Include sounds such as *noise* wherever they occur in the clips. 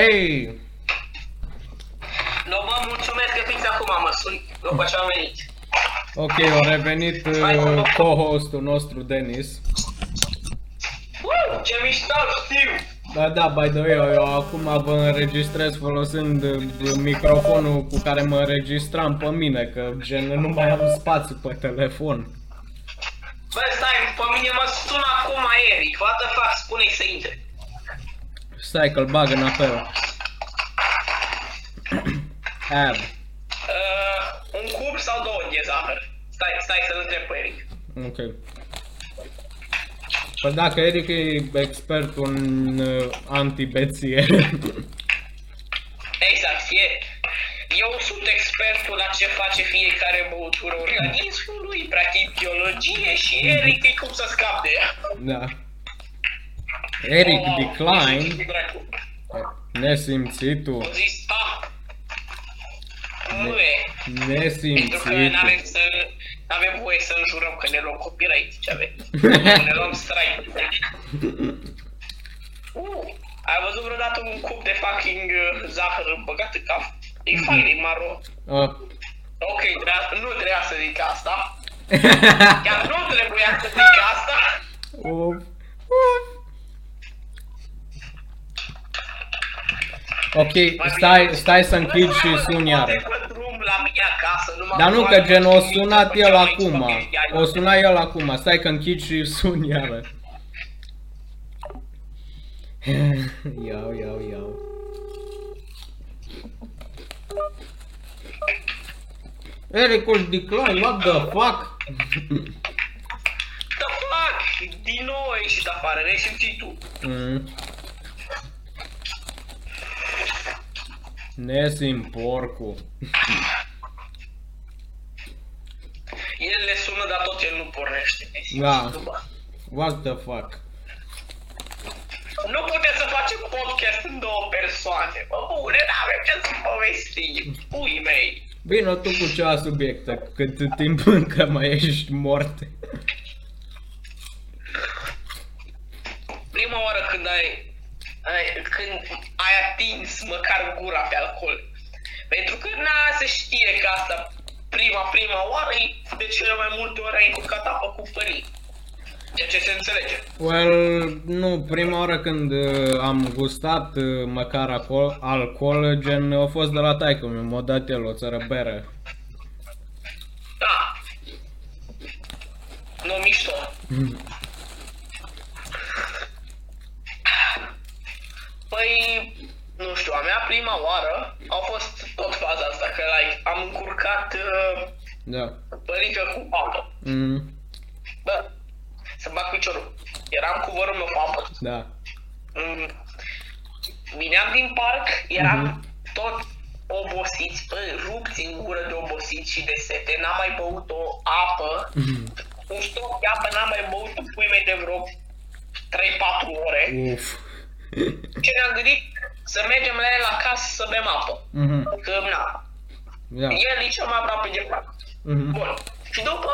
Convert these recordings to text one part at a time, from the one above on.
Hei! Nu vă mulțumesc că fix acum mă sun, după ce am venit. Ok, a revenit uh, co-hostul nostru, Denis. Uh, ce mișto, știu! Da, da, by the way, eu, eu acum vă înregistrez folosind uh, microfonul cu care mă înregistram pe mine, că gen nu mai am spațiu pe telefon. Bă, stai, pe mine mă sună acum Eric, what the fuck, spune-i să intre. Stai că-l bag în apel. *clears throat* Ab. Uh, un cub sau două de zahăr? Stai, stai să-l întreb pe Eric. Ok. Păi dacă Eric e expert în uh, antibeție. *laughs* Exact, e. Eu sunt expertul la ce face fiecare băutură *laughs* organismului, practic biologie și Eric e cum să scap de ea. da. Eric Oh, Decline, ce dracu. nesimțitul, Au zis, ah, nu e. Pentru că nesimțitul. n-avem să... N-avem voie să înjurăm că ne luăm copyright, ce avem? *laughs* ne luăm strike. Uh, ai văzut vreodată un cup de fucking uh, zahăr băgat în cap? E fain, e maro. Ah. Ok, trebuia, nu trebuia să zic asta. *laughs* Chiar nu trebuia să zic asta. Uf. Uf. Ok, stai, stai să închid și sun iar. Poate pe drum la mine acasă, numai Dar nu cu că oameni gen o care sunat făceau el aici acum. familia, O suna el acum. Stai că închid și sun iară. *laughs* Iau, iau, iau. Ericul decline, what the fuck? The fuck? Din nou ai ieșit afară, ne simți tu. Mm. Nesim porcu. El le sună, dar tot el nu pornește. ne simți Da. tu, bă. What the fuck? Nu puteți să facem podcast în două persoane, bă, bune, n-avem ce să povestim. Pui mei. Bine, tu cu ceva subiecte, cât timp încă mai ești mort. Prima oară când ai, ai când ai atins măcar gura pe alcool. Pentru că n-a se știe că asta prima, prima oară e de cele mai multe ori ai încurcat apă cu părinți. Ceea ce se înțelege. Well, nu, prima oară când uh, am gustat uh, măcar alcool, alcool, gen a fost de la taică mi m-a dat el o țără bere. Da. Nu mișto. Păi, nu știu, a mea prima oară a fost tot faza asta, că like, am încurcat uh, Da. părică cu apă. Mm, Bă, să bag piciorul. Eram cu vărul meu pe apă. da. Mm, Vineam din parc, eram Mhm. tot obosiți, bă, rupți în gură de obosit și de sete, n-am mai băut o apă, Mhm. un stoc de apă n-am mai băut în pui mei de vreo 3-4 ore. Uf. Și ne-am gândit să mergem la el acasă să bem apă. Mhm, Că, na, Da. el e cel mai aproape de parc. Mhm. Bun. Și după,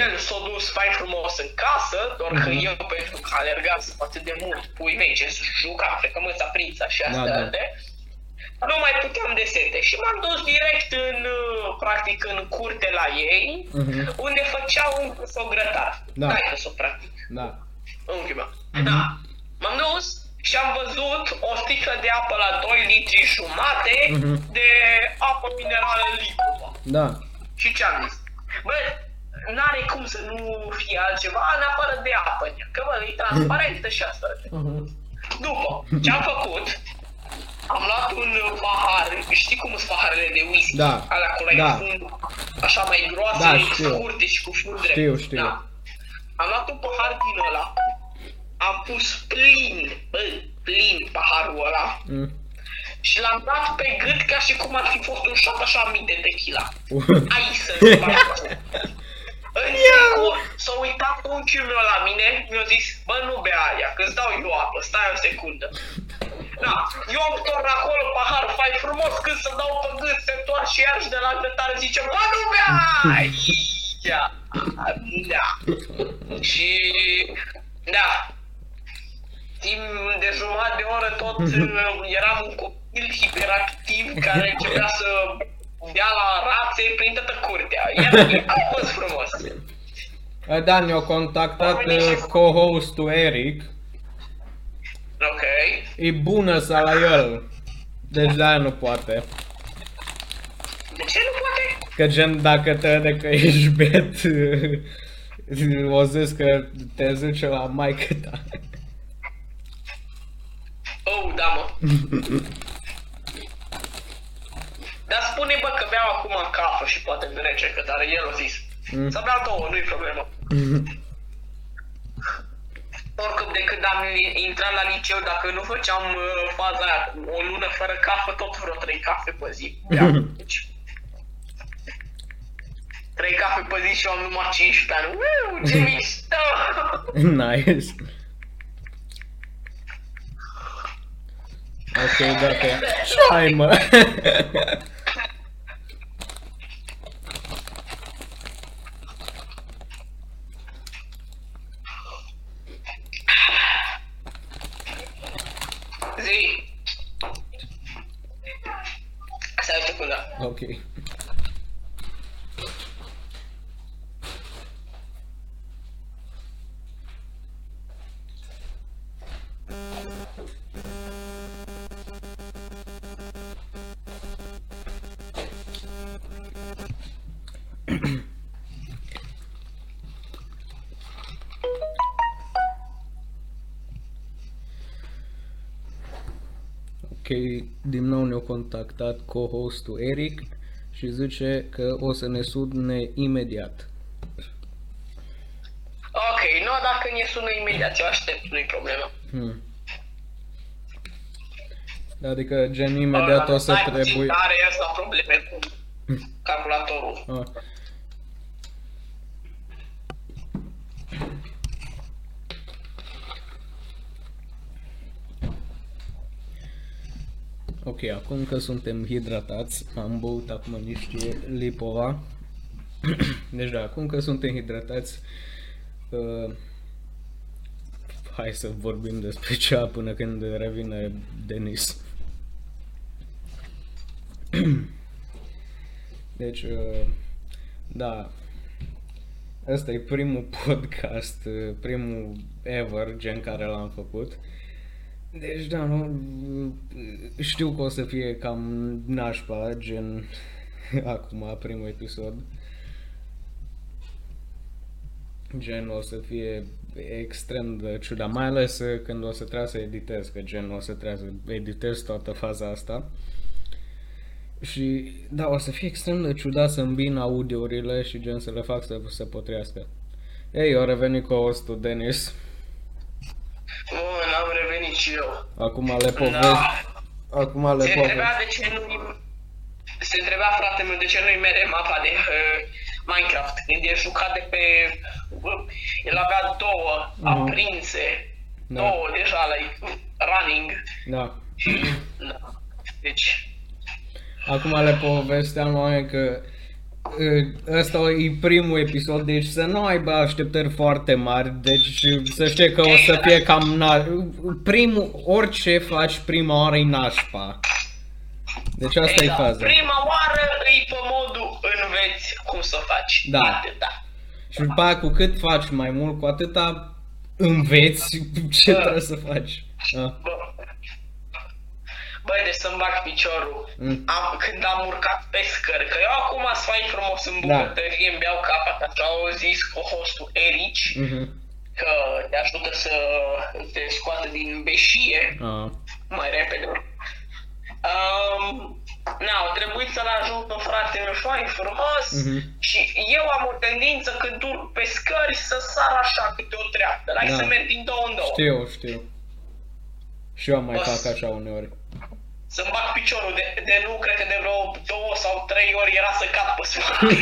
el s-a dus fain frumos în casă, doar că Mhm. eu, pentru că alergasem atât de mult, pui mei, ce jucam, frecămânța prința și astea, Da, da. de, nu mai puteam de sete. Și m-am dus direct în, uh, practic, în curte la ei, Mhm. unde făceau un s-o grătar. Da. Hai că s-o practic, Da. unchiul meu. Mhm. Da. M-am dus și am văzut o sticlă de apă la 2 litri jumate Mhm. de apă minerală limpă. Da. Și ce am zis? Bă, n-are cum să nu fie altceva în afară de apă, în ea, că bă, e transparentă și asta. Mhm. După, ce am făcut? Am luat un pahar, știi cum sunt paharele de whisky? Da, Alea cu da. da. fund, așa mai groase, Da, știu. scurte și cu fund drept. Știu, știu. Da. Am luat un pahar din ăla, am pus plin, bă, plin paharul ăla Mm. și l-am dat pe gât ca și cum ar fi fost un shot așa mic de tequila. *laughs* Uf. Ai să-ți faci. În secund, s-a uitat unchiul meu la mine, mi-a zis, bă, nu bea aia, că îți dau eu apă, stai o secundă. Da, eu am torn acolo pahar, fai frumos, când să dau pe gât, se întoarce iarăși de la grătare, zice, bă, nu bea aici. Da, și, da, timp de jumătate de oră tot uh, eram un copil hiperactiv care începea să dea la rațe prin toată curtea. Era, a fost frumos. Uh, Da, ne-a contactat uh, co-hostul Eric. Ok. E bună să la el. Deci de nu poate. De ce nu poate? Că gen dacă te vede că ești bet, *laughs* o zis că te zice la maică ta. Oh, da, mă. Dar spune, bă, că beau acum cafă și poate îmi rece, că tare el a zis. Mm. Să beau două, nu-i problemă. Oricum, de când am intrat la liceu, dacă nu făceam uh, faza aia, o lună fără cafă, tot vreo trei cafe pe zi. beau. *laughs* Deci, trei cafe pe zi și eu am numai 15 ani. Uuu, ce *laughs* mișto! nice. Ok, dacă... Ce ai, mă? Zi! Stai o secundă. ok. Ok, din nou ne-a contactat co-hostul Eric și zice că o să ne sune imediat. Ok, nu, dacă ne sună imediat, eu aștept, nu-i problemă. Hmm. Adică gen imediat o să Stai puțin, trebuie... Are ăsta probleme cu calculatorul. Ah. Ok, acum că suntem hidratați, am băut acum niște lipova. *clears throat* deci da, acum că suntem hidratați, uh, hai să vorbim despre cea până când revine Denis. *clears throat* Deci, uh, da, ăsta e primul *laughs* podcast, uh, primul ever gen care l-am făcut. Deci, da, nu, uh, știu că o să fie cam nașpa, gen *laughs* acum, primul episod. Gen o să fie extrem de ciudat, mai ales uh, când o să trebuie să editez, că gen o să trebuie să editez toată faza asta. Și da, o să fie extrem de ciudat să îmbin audiourile și gen să le fac să se potriască. Ei, eu revenit cu hostul Denis. Bun, am revenit și eu. Acum le povesti. Da. Acum le Se întrebea povesti. de ce nu se întrebea frate meu de ce nu-i mere mapa de uh, Minecraft. Când e jucat de pe... Uh, el avea două Mhm. aprinse. Da. Două deja, like, running. Da. *clears throat* Da. Deci, Acum le povesteam oameni că uh, ăsta e primul episod, deci să nu aibă așteptări foarte mari, deci să știe că o să fie cam na- primul, orice faci prima oară e nașpa. Deci asta e exact. faza. Prima oară îi pe modul înveți cum să faci. Da. Atât, da. Și după aia cu cât faci mai mult, cu atâta înveți ce Da. trebuie să faci. Ah. Bă. Băi, de să-mi bag piciorul. Mm. Am, când am urcat pe scări, că eu acum să fac frumos în Da. bucătărie, îmi beau capa, că așa au zis cu hostul Eric, Mhm. că te ajută să te scoată din beșie Ah. mai repede. Um, na, au trebuit să-l ajut pe fratele meu fain frumos Mhm. și eu am o tendință când urc pe scări să sar așa câte o treaptă, like Da. să merg din două în două. Știu, știu. Și eu mai O să- fac așa uneori. Să-mi bag piciorul de, de nu, cred că de vreo două sau trei ori era să cad pe spate.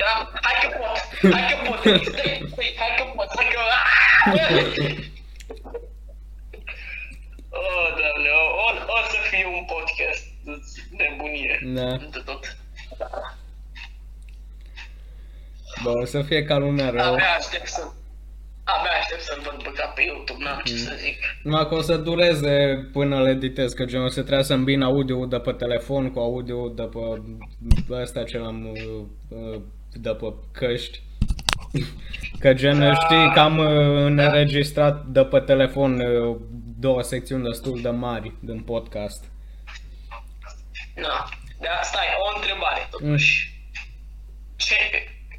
Eram, *laughs* hai că pot, hai că pot, stai, stai, hai că pot, hai că... *laughs* Oh, doamne, o, o, o să fie un podcast nebunie. Da. De tot. Bă, o să fie ca lumea rău. Abia aștept să... aștept să-l văd băgat pe YouTube, n-am ce să zic. Numai că o să dureze până îl editez, că gen o să trebuie să îmbin audio de pe telefon cu audio de pe ăsta ce l-am uh, uh, de pe căști. Că gen Da. știi că am uh, înregistrat de pe telefon uh, două secțiuni destul de mari din podcast. Da. Da, stai, o întrebare totuși. Ce,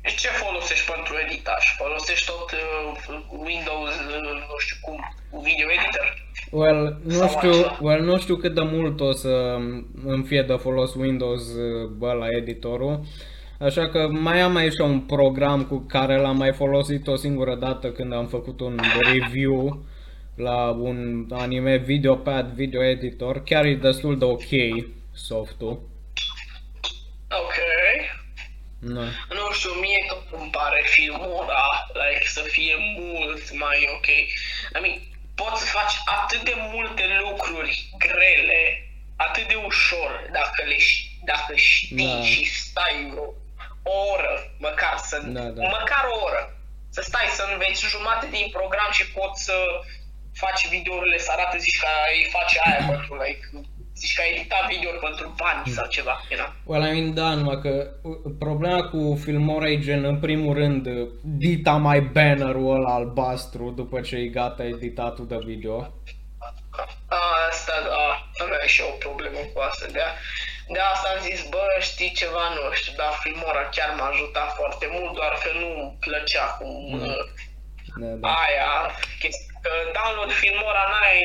ce folosești pentru editaj? Folosești tot uh, Windows, uh, nu știu cum, video editor? Well, nu Sau știu, altceva. well, nu știu cât de mult o să îmi fie de folos Windows uh, la editorul. Așa că mai am aici un program cu care l-am mai folosit o singură dată când am făcut un review la un anime Videopad Video Editor. Chiar e destul de ok softul. Ok. Na. Nu știu, mie tot îmi pare filmura, like, să fie mult mai ok. I mean, poți să faci atât de multe lucruri grele, atât de ușor, dacă le ș- dacă știi Da. și stai o, o oră, măcar să, Da, da. măcar o oră, să stai să înveți jumate din program și poți să faci videourile să arate, zici că îi face aia pentru, like, zici că ai editat video pentru bani sau ceva, you know? Well, I mean, da, numai că uh, problema cu filmora e gen, în primul rând, uh, dita mai bannerul ăla albastru după ce e gata editatul de video. A, Asta, da, aveam și eu o problemă cu asta. De, de asta am zis, bă, știi ceva, nu știu, dar Filmora chiar m-a ajutat foarte mult, doar că nu îmi plăcea cum Mm. uh, Da, da. aia, chestia, că download Filmora n-ai,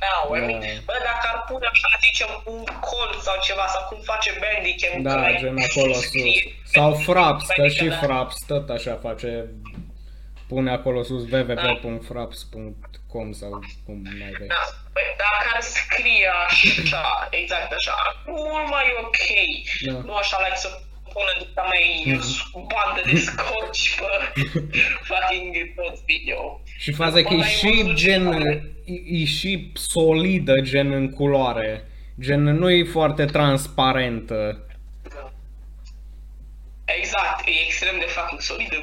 n-au, I mean, Da. bă, dacă ar pune așa, zicem, un colț sau ceva, sau cum face Bandicam, Da, că, like, gen acolo și sus. scrie Sau pe- Fraps, pe că și Bandicam, da. Fraps tot așa face. Pune acolo sus www.fraps.com sau cum mai vei. Da, păi dacă ar scrie așa, exact așa, mult mai ok. Da. Nu așa, like să pună dita mai bandă de scotch pe *laughs* fucking tot video. Și faza că e Ăla e și văzut și gen, tare. e, e și solidă gen în culoare. Gen nu e foarte transparentă. Exact, e extrem de fucking solidă.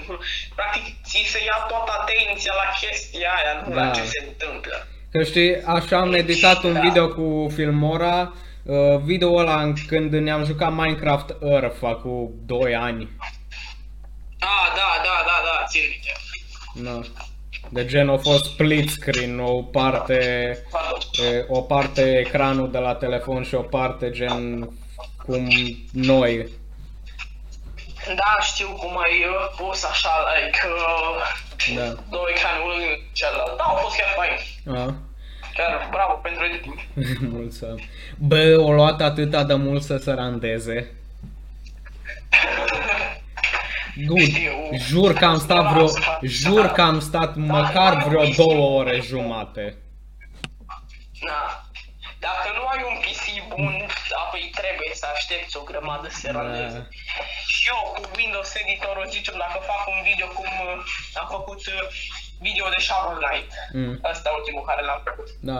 Practic, ți se ia toată atenția la chestia aia, nu Da. la ce se întâmplă. Că știi, așa am editat un Da. video cu Filmora, uh, video ăla când ne-am jucat Minecraft Earth cu 2 ani. Ah, da, da, da, da, țin minte. Na. De gen a fost split screen, o parte, Pardon. e, o parte ecranul de la telefon și o parte gen cum noi. Da, știu cum ai uh, pus așa, like, uh, Da. două ecrane, unul în celălalt. Da, au fost chiar fain. A? Chiar bravo pentru editing. *laughs* Mulțumim. Bă, o luat atâta de mult să se randeze. *laughs* Good. Știu. Jur că am stat vreo, jur că am stat măcar vreo două ore jumate. Na. Dacă nu ai un PC bun, apoi trebuie să aștepți o grămadă să se Da. randeze. Și eu cu Windows Editor, o zicem, dacă fac un video cum uh, am făcut uh, video de Shovel Knight. Mm. Ăsta ultimul care l-am făcut. Da.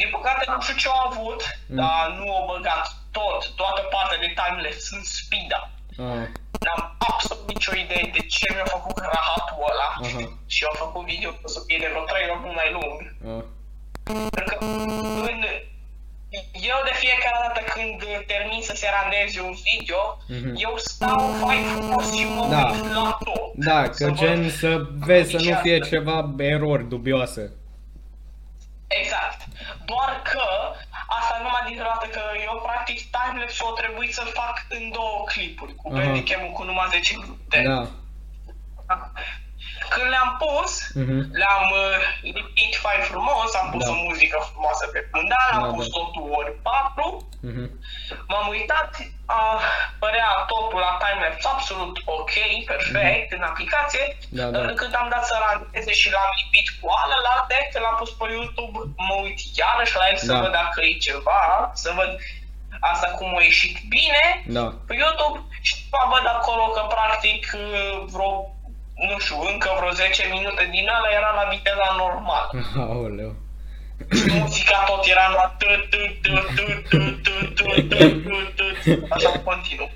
Din păcate nu știu ce au avut, Mm. dar nu au băgat tot, toată partea de timelapse în speed-up. Ah, N-am absolut nicio idee de ce mi-a făcut rahatul ăla. Aha. Și au făcut video o să fie de vreo 3 ori mult mai lung. ah. Pentru că în, eu de fiecare dată când termin să se randeze un video, Mhm. eu stau mai frumos și mă Da. uit la tot. Da, că Să văd- gen să vezi să nu Nici fie asta. ceva erori dubioase. Exact. Doar că asta numai din dată că eu practic timelapse o trebuit să fac în două clipuri, cu Aha. Bandicam-ul cu numai 10 minute. Da. Când le-am pus, Mhm. le-am uh, lipit fain frumos, am pus Da. o muzică frumoasă pe fundal, am Da, pus da. totul ori 4, Mhm. m-am uitat, a, părea totul la timelapse absolut ok, perfect, în aplicație, Mhm. Da, dar da. când am dat să randeze și l-am lipit cu alelalte, când l-am pus pe YouTube, mă uit iarăși la el să Da. văd dacă e ceva, să văd asta cum a ieșit bine, Da. pe YouTube și după văd acolo că practic uh, vreo, nu știu, încă vreo 10 minute din ala era la viteza normală. Aoleu. Muzica tot era la așa continuu.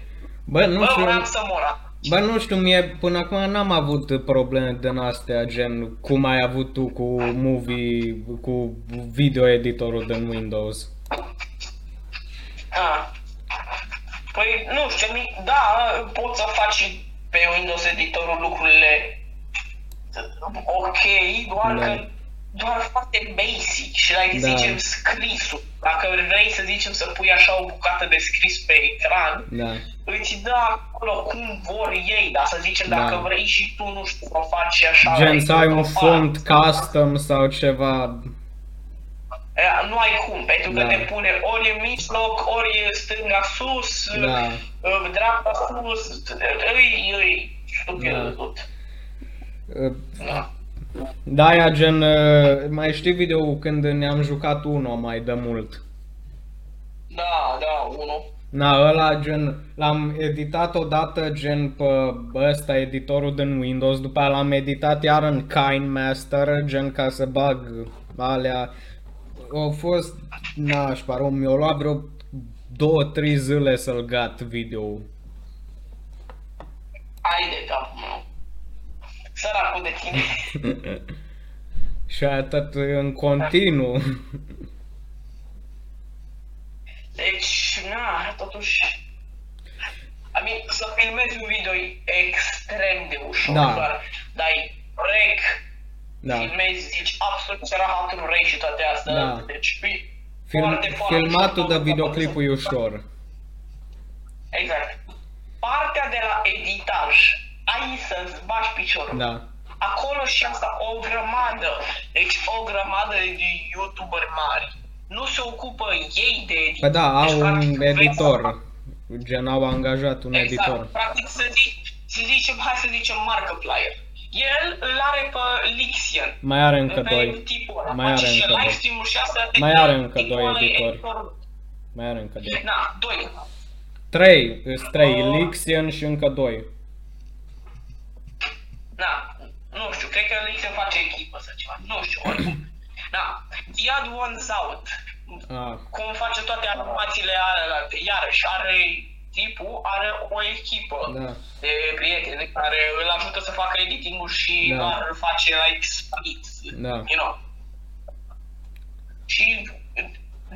Bă, nu Bă, știu... vreau să mor Bă, nu știu, mie până acum n-am avut probleme de astea, gen cum ai avut tu cu movie, cu video editorul din Windows. Ah. Păi, nu știu, da, poți să faci pe Windows editorul lucrurile ok, doar Da. că doar foarte basic și like Da. zicem scrisul. Dacă vrei să zicem să pui așa o bucată de scris pe ecran, Da. îți dă acolo cum vor ei, dar să zicem Da. dacă vrei și tu, nu știu, să o faci așa. Gen like, să ai un într-o font parte. custom sau ceva. Ea, Nu ai cum, pentru că Da. te pune ori în mijloc, ori e stânga sus, Da. uh, dreapta sus, îi, îi, stupid Da. de tot. Uh, Da. Da, aia gen, uh, mai știi video când ne-am jucat Uno mai de mult. Da, da, unul. Na, ăla gen, l-am editat odată gen pe ăsta, editorul din Windows, după aia l-am editat iar în KineMaster, gen ca să bag alea. Au fost, nașpa, rău, mi-a luat vreo două, trei zile să-l gat video Ai de capul meu. Săracul de tine. *laughs* Și atât în continuu. *laughs* Deci, na, totuși... I mean, să filmezi un video e extrem de ușor, Da. doar dai rec, Da. filmezi, zici absolut ce rahatul vrei și toate astea. Da. Deci, e Film, foarte, foarte filmatul ușor, de videoclipul e ușor. Exact. Partea de la editaj, ai să-ți bagi piciorul. Da. Acolo și asta, o grămadă, deci o grămadă de youtuberi mari. Nu se ocupă ei de editor. Păi da, Deci, au un practic, vrei să editor. Gen, au angajat un Exact. editor. Practic să, zici, să zicem, hai să zicem Markiplier. El îl are pe Lixian. Mai are încă pe doi. tipul ăla. Mai Face are și încă live doi. stream-ul și asta. Mai deci are încă tipul doi ăla e editori. editorul. Mai are încă doi. Na, doi. Trei, îs trei, Oh. Lixian și încă doi. Na, nu știu, cred că Lixian face echipă sau ceva. Nu știu, oricum. *coughs* Na, Iad One's Out. Ah, cum face toate animațiile alea, iarăși are tipul are o echipă da. de prieteni care îl ajută să facă editing-ul și Da. doar îl face like split, Da. you know. Și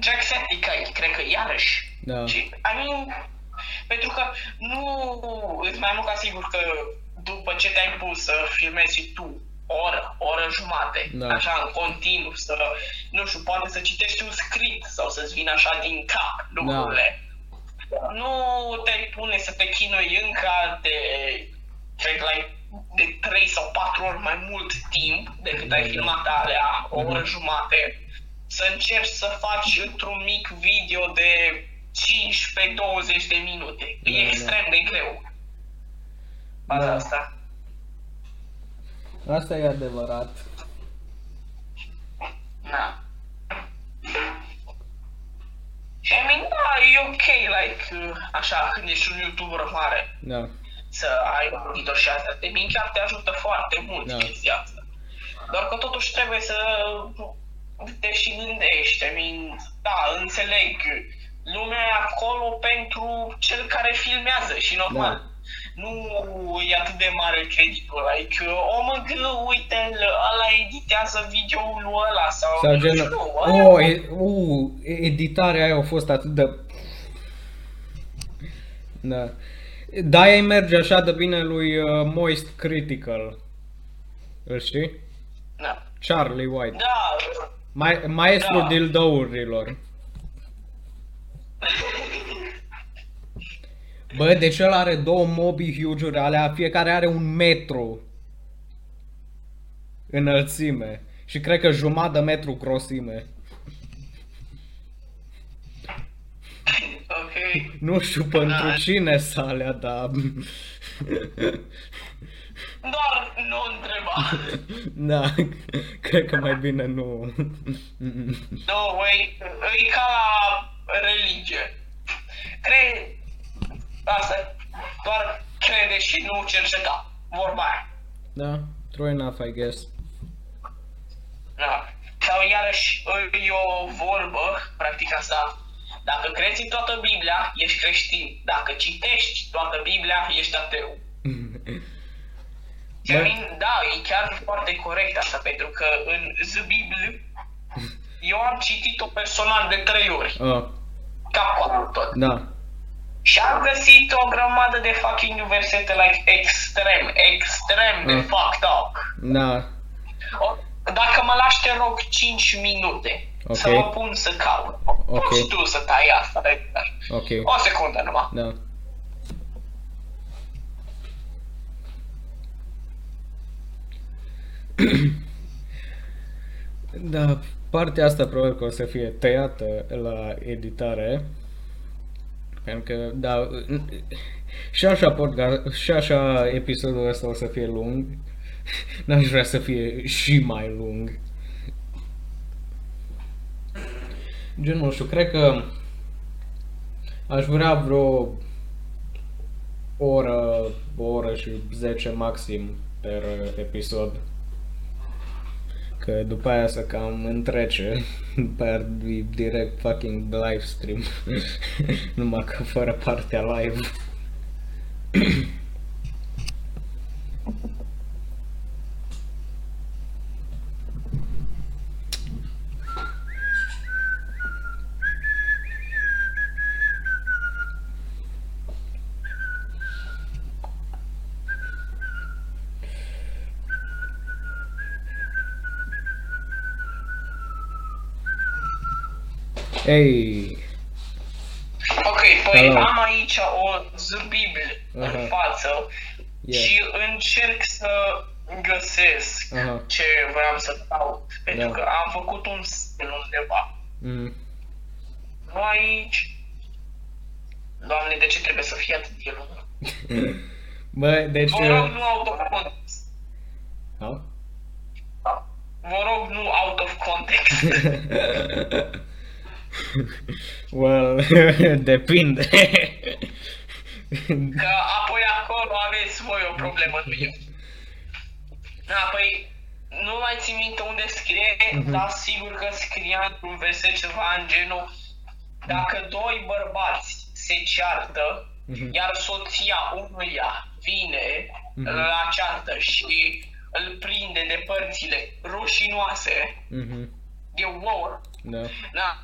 Jacksepticeye, cred că iarăși. Da. Și, I mean, pentru că nu, îți mai mult ca sigur că după ce te-ai pus să filmezi și tu o oră, o oră jumate, Da. așa în continuu, să, nu știu, poate să citești un script sau să-ți vină așa din cap lucrurile. Nu te pune să te chinui încă de, cred că like, de 3 sau 4 ori mai mult timp decât ai Da, da. filmat alea, o oră Mhm. jumate, să încerci să faci într-un mic video de 15-20 de minute. Da, e da. extrem de greu. Baza Da. asta. Asta e adevărat. Na. Și I mean, da, e ok, like, uh, așa, când ești un YouTuber mare, Da. să ai un editor și asta. Te bine chiar te ajută foarte mult Da. chestia asta. Doar că totuși trebuie să te și gândești. I mean, da, înțeleg. Lumea e acolo pentru cel care filmează și normal. Da. Nu e atât de mare creditul, like, oh mă, gă, uite, ăla editează videoul ăla sau... Sau gen, nu, oh, e, uh, editarea aia a fost atât de... Da. Da, ei merge așa de bine lui uh, Moist Critical. Îl știi? da. Charlie White. Da, Mai, maestru Da. dildourilor. *laughs* Bă, deci el are două mobi huge alea, fiecare are un metru înălțime. Și cred că jumătate de metru grosime. ok. Nu știu pentru Da. cine să alea, dar... Doar nu întreba. da, cred că mai bine nu. No way, e ca la religie. Cred, asta, doar crede și nu cerceta. Vorba aia. da, true enough, I guess. Da. Sau iarăși e o vorbă, practic asta. Dacă crezi în toată Biblia, ești creștin. Dacă citești toată Biblia, ești ateu. I mean, da, e chiar foarte corect asta, pentru că în Zbibl *laughs* eu am citit-o personal de trei ori, Oh, cap tot. da. Și am găsit o grămadă de fucking versete like extrem, extrem de Mm. fucked up. Da. O, dacă mă lași, te rog 5 minute Ok. să mă pun să caut. Ok. Poți tu să tai asta, Edgar. Ok. O secundă numai. Da. *clears throat* Da, partea asta probabil că o să fie tăiată la editare. Pentru că, da, și așa, podcast, și așa episodul ăsta o să fie lung. N-aș vrea să fie și mai lung. Gen, nu știu, cred că aș vrea vreo oră, o oră și 10 maxim per episod. Că după aia să cam întrece, după aia ar fi direct fucking live stream, *laughs* numai că fără partea live. Ei, Ok, păi Hello. am aici o zbibl în Aha. față Yeah. și încerc să găsesc Aha. ce vreau să caut. Pentru Da. că am făcut un semn undeva. mm, Nu aici. Doamne, de ce trebuie să fie atât de lung? *laughs* Bă, deci... Vă rog, nu out of context. Ha? Vă rog, nu out of context. *laughs* well, *laughs* depinde. Că *laughs* apoi acolo aveți voi o problemă, nu eu. Da, păi, nu mai țin minte unde scrie, Mhm. dar sigur că scria într-un verset ceva în genul Dacă doi bărbați se ceartă, Mhm. iar soția unuia vine Mhm. la ceartă și îl prinde de părțile rușinoase, Mhm, de wow, da. da.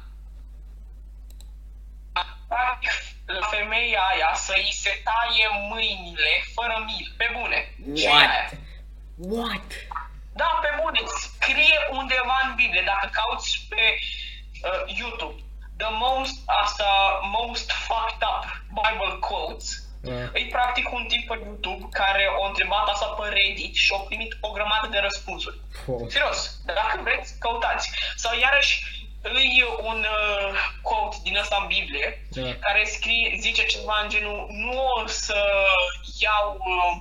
Practic, la femeia aia să îi se taie mâinile fără mil, pe bune. Ce e aia? What? Da, pe bune, scrie undeva în Biblie, dacă cauți pe uh, YouTube, the most, asta, most fucked up Bible quotes, Da. e practic un tip pe YouTube care a întrebat asta pe Reddit și a primit o grămadă de răspunsuri. Oh. Serios, dacă vreți, căutați. Sau iarăși, îi un uh, quote din ăsta în Biblie, Da. care scrie, zice ceva în genul, nu o să iau, uh,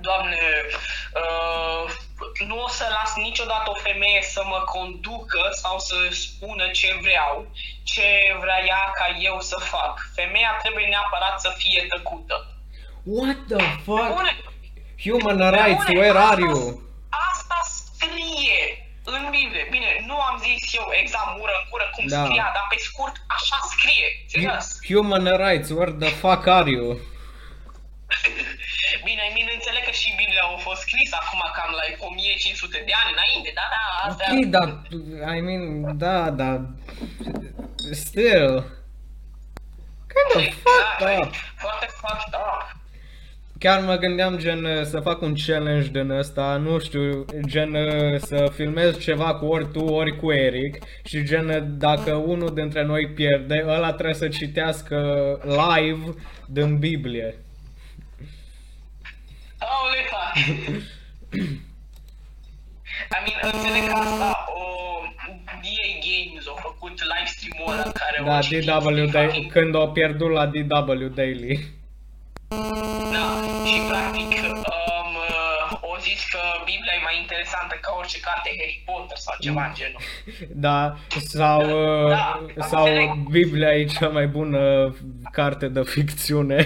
doamne, uh, nu o să las niciodată o femeie să mă conducă sau să spună ce vreau, ce vrea ea ca eu să fac. Femeia trebuie neapărat să fie tăcută. What the fuck? Bune, Human rights, Bune, where asta- are you? Asta scrie în Biblie. Bine, nu am zis eu exact mură în cură cum Da. scria, dar pe scurt așa scrie. Serios. Human rights, where the fuck are you? *laughs* Bine, I mean, înțeleg că și Biblia a fost scrisă acum cam la like 1500 de ani înainte, da, da, astea... Ok, dar, I mean, da, dar, still, kind of fucked da, up. Foarte fucked up. Chiar mă gândeam gen uh, să fac un challenge din ăsta, nu știu, gen uh, să filmez ceva cu ori tu, ori cu Eric și gen uh, dacă unul dintre noi pierde, ăla trebuie să citească live din Biblie. Holy fuck. I mean, înțeleg că asta o DA Games a făcut live stream-ul ăla în care Da, au citit DW Daily, fucking- când o pierdut la DW Daily. Da, și practic um, uh, o zis că Biblia e mai interesantă ca orice carte Harry Potter sau ceva în genul. Da, sau, uh, Da, sau înțeleg. Biblia e cea mai bună carte de ficțiune.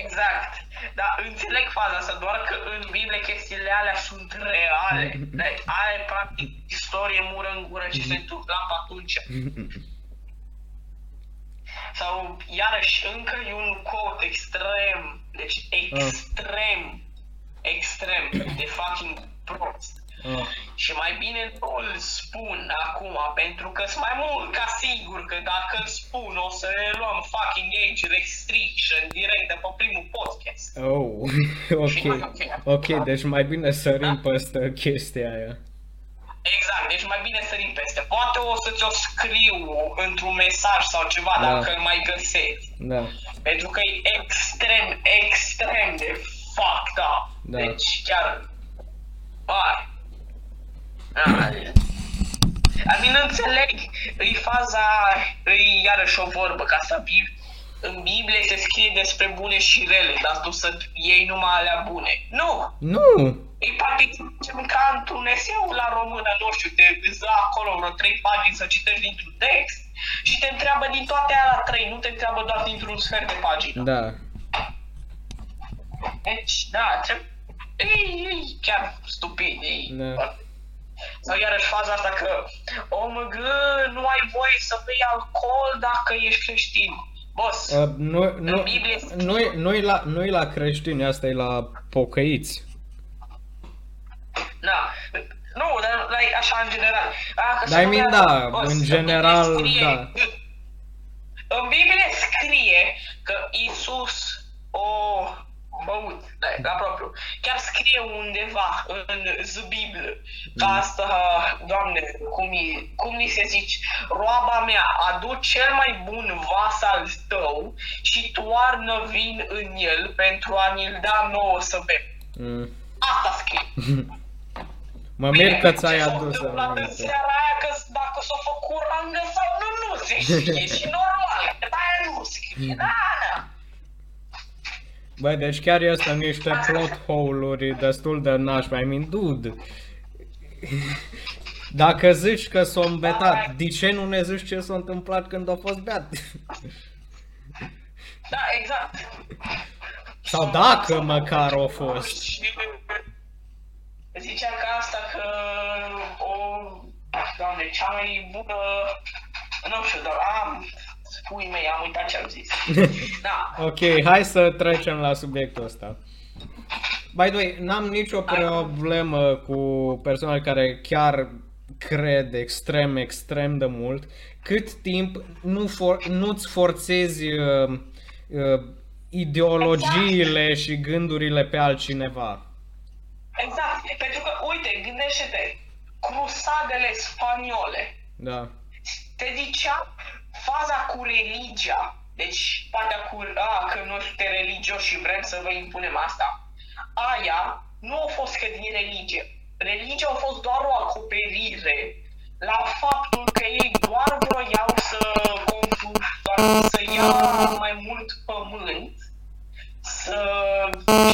Exact. Dar înțeleg faza asta, doar că în Biblie chestiile alea sunt reale. Like, *laughs* aia e practic istorie mură în gură ce se întâmpla pe atunci. Sau iarăși încă e un quote extrem, deci extrem, extrem de fucking prost. Ah. Și mai bine nu îl spun acum, pentru că sunt mai mult ca sigur că dacă îl spun o să ne luăm fucking age restriction direct de pe primul podcast. Oh, *laughs* ok. Ok, deci mai bine sărim peste chestia aia. Exact, deci mai bine sărim peste. Poate o să ți-o scriu într-un mesaj sau ceva Da. dacă îl mai găsesc. Da. Pentru că e extrem, extrem de fucked up. Da. Deci chiar... Hai. Adică nu înțeleg, e faza, e iarăși o vorbă, ca să fii în Biblie se scrie despre bune și rele, dar tu să iei numai alea bune. Nu! Nu! E practic zicem ca într-un eseu la română, nu știu, te îți dă acolo vreo trei pagini să citești dintr-un text și te întreabă din toate alea trei, nu te întreabă doar dintr-un sfert de pagină. Da. Deci, da, trebuie... E, e chiar stupid, e... Da. Sau iarăși faza asta că, o mă gă, nu ai voie să bei alcool dacă ești creștin. Boss, Uh, nu, nu, În Biblie scrie- nu, nu-i la, nu la creștini, asta e la pocăiți. Da. Nu, dar like, așa în general. A, că Dar I să mean, nu- da, boss, în Biblie general, scrie- da. În Biblie scrie că Isus o băut, da, la propriu. Chiar scrie undeva în Biblă că Mm. asta, Doamne, cum, e, cum ni se zice, roaba mea, adu cel mai bun vas al tău și toarnă vin în el pentru a ni-l da nouă să bem. Mm. Asta scrie. *laughs* Mă mir că ți-ai Ce s-a adus întâmplat în aminte. seara aia că dacă s-a făcut rangă sau nu, nu se știe și *laughs* normal, că aia nu scrie, da, da. Băi, deci chiar este niște plot hole-uri destul de nașpa. I mean, dude. Dacă zici că s-a îmbetat, de ce nu ne zici ce s-a întâmplat când a fost beat? Da, exact. Sau dacă măcar a fost. Și zicea că asta că o, doamne, cea mai bună, nu știu, dar am, spui mei, am uitat ce am zis. *laughs* Da, Ok, hai să trecem la subiectul ăsta. By the way, n-am nicio problemă cu persoane care chiar cred extrem, extrem de mult, cât timp nu for, nu-ți forțezi uh, uh, ideologiile și gândurile pe altcineva. Exact, pentru că, uite, gândește-te, crusadele spaniole, Da. te zicea faza cu religia. Deci partea cu, a, că noi suntem religioși și vrem să vă impunem asta. Aia nu a fost că din religie. Religia a fost doar o acoperire la faptul că ei doar vroiau să, confu- doar să ia mai mult pământ să,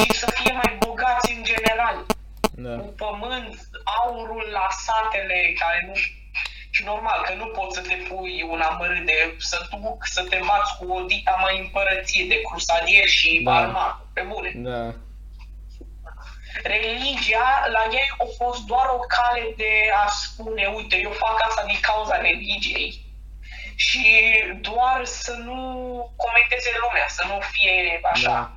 și să fie mai bogați în general Da. cu pământ, aurul la satele care nu și normal că nu poți să te pui un amărât de să duc să te bați cu o dita mai împărăție de crusadieri și Da. da. armat, pe bune. Da. Religia la ei a fost doar o cale de a spune, uite, eu fac asta din cauza religiei și doar să nu comenteze lumea, să nu fie așa. Da.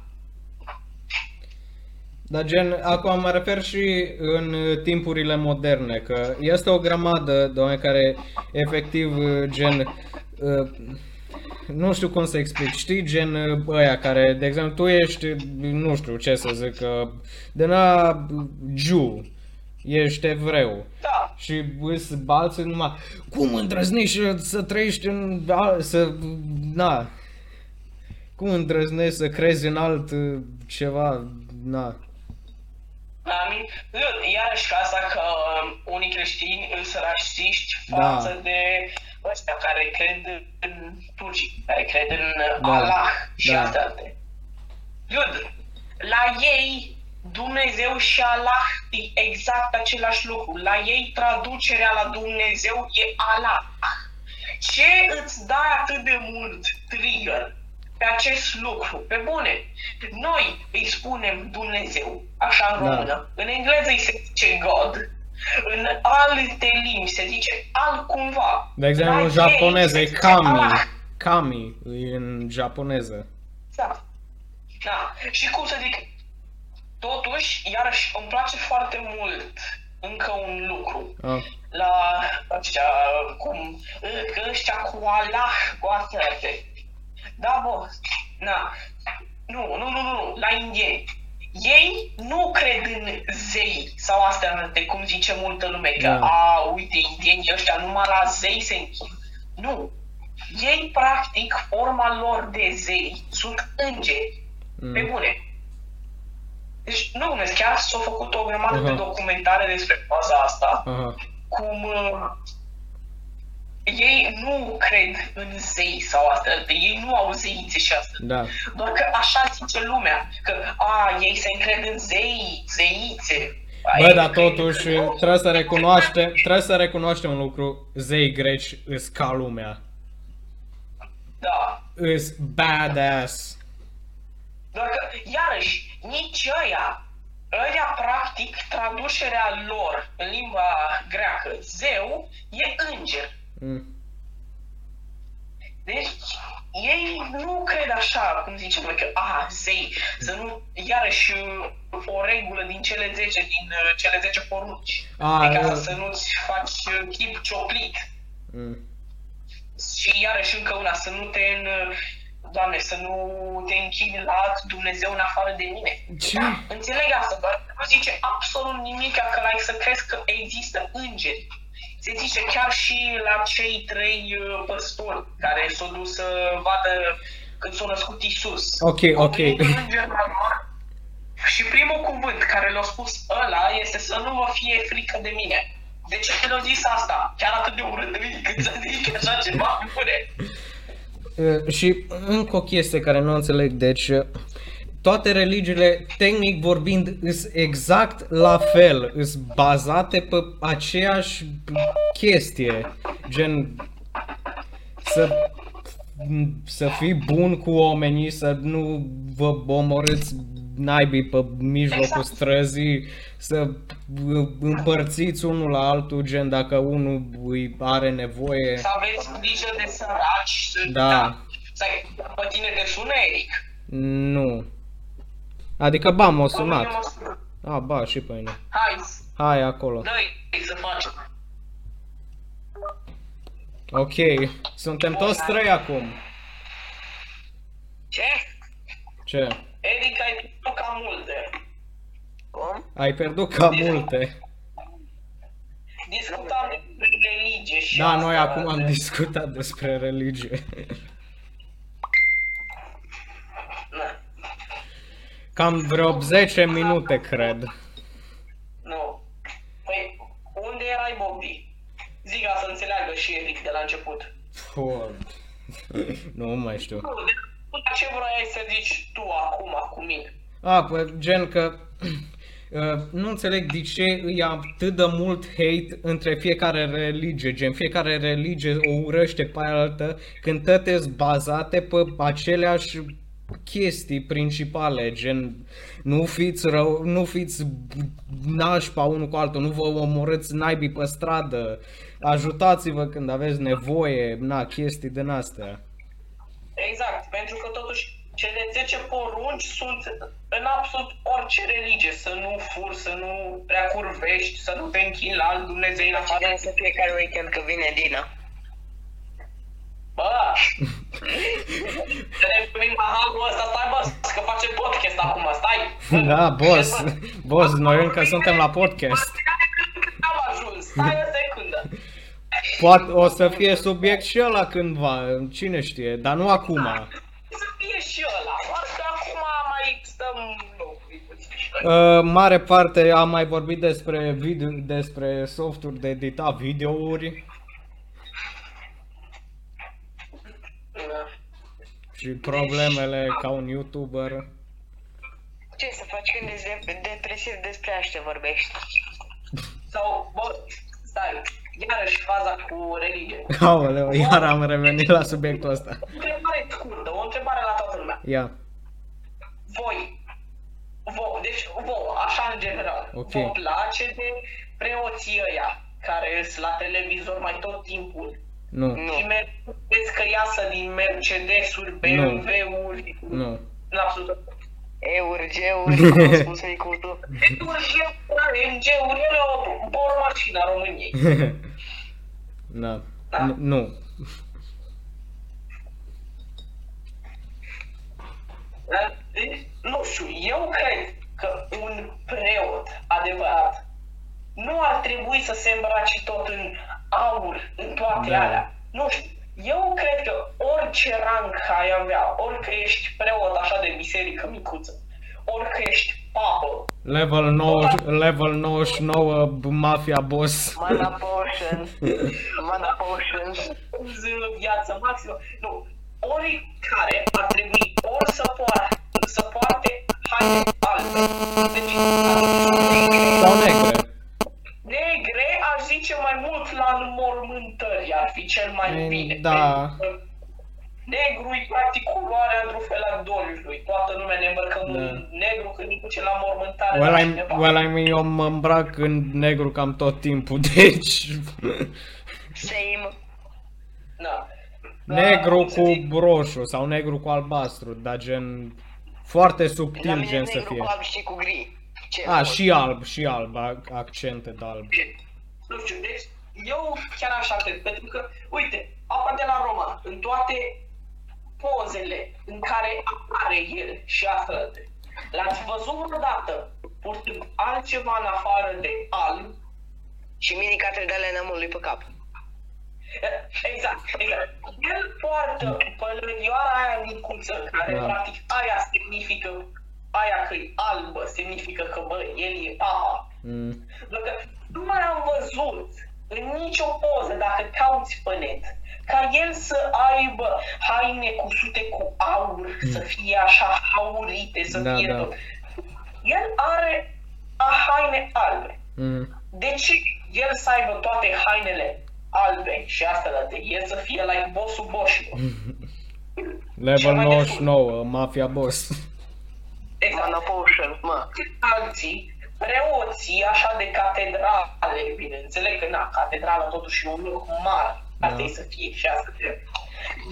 Dar gen, acum mă refer și în uh, timpurile moderne, că este o grămadă de oameni care efectiv uh, gen, uh, nu știu cum să explic, știi gen uh, ăia care, de exemplu, tu ești, uh, nu știu ce să zic, uh, de la Jew, ești evreu. Da. Și îți balți numai, cum îndrăznești să, să trăiești în, al- să, na, cum îndrăznești să crezi în alt uh, ceva, na. La mine, nu, iarăși ca asta că um, unii creștini sunt rasiști Da. față de ăștia care cred în turci, care cred în Da. Allah și Da. alte alte. Dude, la ei Dumnezeu și Allah e exact același lucru. La ei traducerea la Dumnezeu e Allah. Ce îți dă atât de mult trigger pe acest lucru? Pe bune, noi îi spunem Dumnezeu, așa în Da. română. În engleză îi se zice God. În alte limbi se zice altcumva. De exemplu, La în ei japoneză se e zice kami. Allah. kami în japoneză. Da. Da. Și cum să zic, totuși, iarăși, îmi place foarte mult încă un lucru. Ah. La ăștia, cum, că ăștia cu Allah, cu astea. Da, bă, na. Nu, nu, nu, nu, nu, la indieni. Ei nu cred în zei sau astea, de cum zice multă lume, că, Da. a, uite, indienii ăștia numai la zei se închin. Nu. Ei, practic, forma lor de zei sunt îngeri. Mm. Pe bune. Deci, nu glumesc, chiar s-au făcut o grămadă de Aha. documentare despre faza asta, Aha. cum uh, ei nu cred în zei sau asta, ei nu au zeițe și asta. Da. Doar că așa zice lumea, că a, ei se încred în zei, zeițe. A, Bă, ei dar cred totuși în- trebuie să recunoaștem, trebuie să recunoaștem un lucru, zei greci îs ca lumea. Da. Îs badass. Doar că, iarăși, nici ăia, ăia practic traducerea lor în limba greacă, zeu, e înger. Mm. Deci, ei nu cred așa, cum zicem noi, că, a, zei, să nu, iarăși, o regulă din cele 10, din uh, cele 10 porunci. A, de ca uh. să nu-ți faci uh, chip cioplit. Mm. Și iarăși încă una, să nu te, în, uh, Doamne, să nu te închini la alt Dumnezeu în afară de mine. Ce? Da, înțeleg asta, dar nu zice absolut nimic că like, să crezi că există îngeri. Se zice chiar și la cei trei uh, păstori care s-au dus să vadă când s-a născut Isus. Ok, ok. Și primul cuvânt care l-a spus ăla este să nu vă fie frică de mine. De ce le-a zis asta? Chiar atât de urât când să zic așa ceva, bune. *laughs* Uh, Și încă o chestie care nu înțeleg, deci uh, toate religiile, tehnic vorbind, sunt exact la fel, sunt bazate pe aceeași chestie, gen să, să fii bun cu oamenii, să nu vă omorâți naibii pe mijlocul Exact. străzii, să împărțiți unul la altul, gen dacă unul îi are nevoie. Să aveți grijă de săraci. Să, Da. Stai, pe tine te sună, Eric? Nu. Adică, ba, m-a Pe mine sunat. mă sună. A, ba, și pe mine. Hai, Hai acolo. dă-i să facem. Ok. Suntem toți trei acum. Ce? Ce? Eric, ai pierdut cam multe. Cum? Ai pierdut ca multe. Discutam despre religie și Da, asta, noi acum am de- discutat despre religie. Na, Cam vreo 10 minute, cred. nu. Păi, unde erai, Bobby? Zic ca să înțeleagă și Eric de la început. Fuh. *laughs* Nu mai știu. Nu, de la ce vrei să zici tu acum cu mine? A, păi, gen că *clears throat* uh, nu înțeleg de ce îi atât de mult hate între fiecare religie, gen fiecare religie o urăște pe aia altă, când toate sunt bazate pe aceleași chestii principale, gen nu fiți rău, nu fiți nașpa unul cu altul, nu vă omorâți naibii pe stradă, ajutați-vă când aveți nevoie, na, chestii din astea. Exact, pentru că totuși cele 10 porunci sunt în absolut orice religie. Să nu furi, să nu prea curvești, să nu te închini la alt Dumnezeu în afară. Facem să fiecare weekend că vine Dina. Bă! Să ne primim paharul ăsta, stai bă, că facem podcast acum, stai! *laughs* Da, boss, boss, noi încă suntem la podcast. Am ajuns, stai o secundă. Poate o să fie subiect și ăla cândva, cine știe, dar nu acum. Să fie și ăla, doar că acum mai stăm, nu, puțin și noi. Uh, mare parte am mai vorbit despre video, despre softuri de editat videouri Da. Și problemele ca un YouTuber. Ce să faci când ești de- depresiv despre așa vorbești? Sau, bă, stai, iarăși faza cu religie. Aoleu, iar am revenit la subiectul ăsta. O întrebare scurtă, o întrebare la toată lumea. Ia, Voi, vouă, deci vouă, așa în general, Ok. vă place de preoții ăia care sunt la televizor mai tot timpul nu. Nu. și mergeți că îi iasă din Mercedes-uri, BMW-uri, Nu. în absolut. Euri, geuri, cum a spus micuțul. MG-uri, ele o bormașină a României. *laughs* Da. Da. N- Nu. Dar, deci, Nu știu, eu cred că un preot adevărat nu ar trebui să se îmbrace tot în aur, în toate Da. alea. Nu știu, eu cred că orice rang ai avea, orică ești preot așa de biserică micuță, orică ești papă, Level 9, level 99, b- mafia boss. Mana potion. Mana potions. în viață maximă. Nu, oricare ar trebui ori să poarte, să poarte haine albe. Deci, negre. Sau negre. Negre, aș zice mai mult la înmormântări, ar fi cel mai E, bine. da. Pentru că Negru e practic culoarea într-un fel a doliului. Toată lumea ne îmbrăcăm Da. în negru când ne duce la mormântare Well, la I, cineva. well, I mean, eu mă îmbrac în negru cam tot timpul, *laughs* deci... Same. Da. negru cum să cu zic, roșu sau negru cu albastru, dar gen... Foarte La subtil mine gen să negru fie. cu alb și cu gri. Ce A, mult. și alb, și alb, ac- accente de alb. Nu știu, deci eu chiar așa cred, pentru că, uite, apa de la Roma, în toate pozele în care apare el și aflăte, l-ați văzut vreodată purtând altceva în afară de alb? Și mini de ale neamului pe cap. Exact, exact. El poartă pălărioara aia micuță, care Da. practic aia significă, aia că e albă, significă că, bă, el e papa. Mm. Pentru că nu mai am văzut în nicio poză, dacă cauți pe net, ca el să aibă haine cusute cu aur, să fie așa aurite, să Da, fie da. tot. El are a haine albe. Mm. De ce el să aibă toate hainele albe și asta la de el să fie like bossul boșilor? *laughs* Level Cel mai de 99, mafia boss. Exact. Mana potion, mă. alții, preoții așa de catedrale, bine, înțeleg că na, catedrala totuși e un loc mare, ar Da. trebui să fie și asta de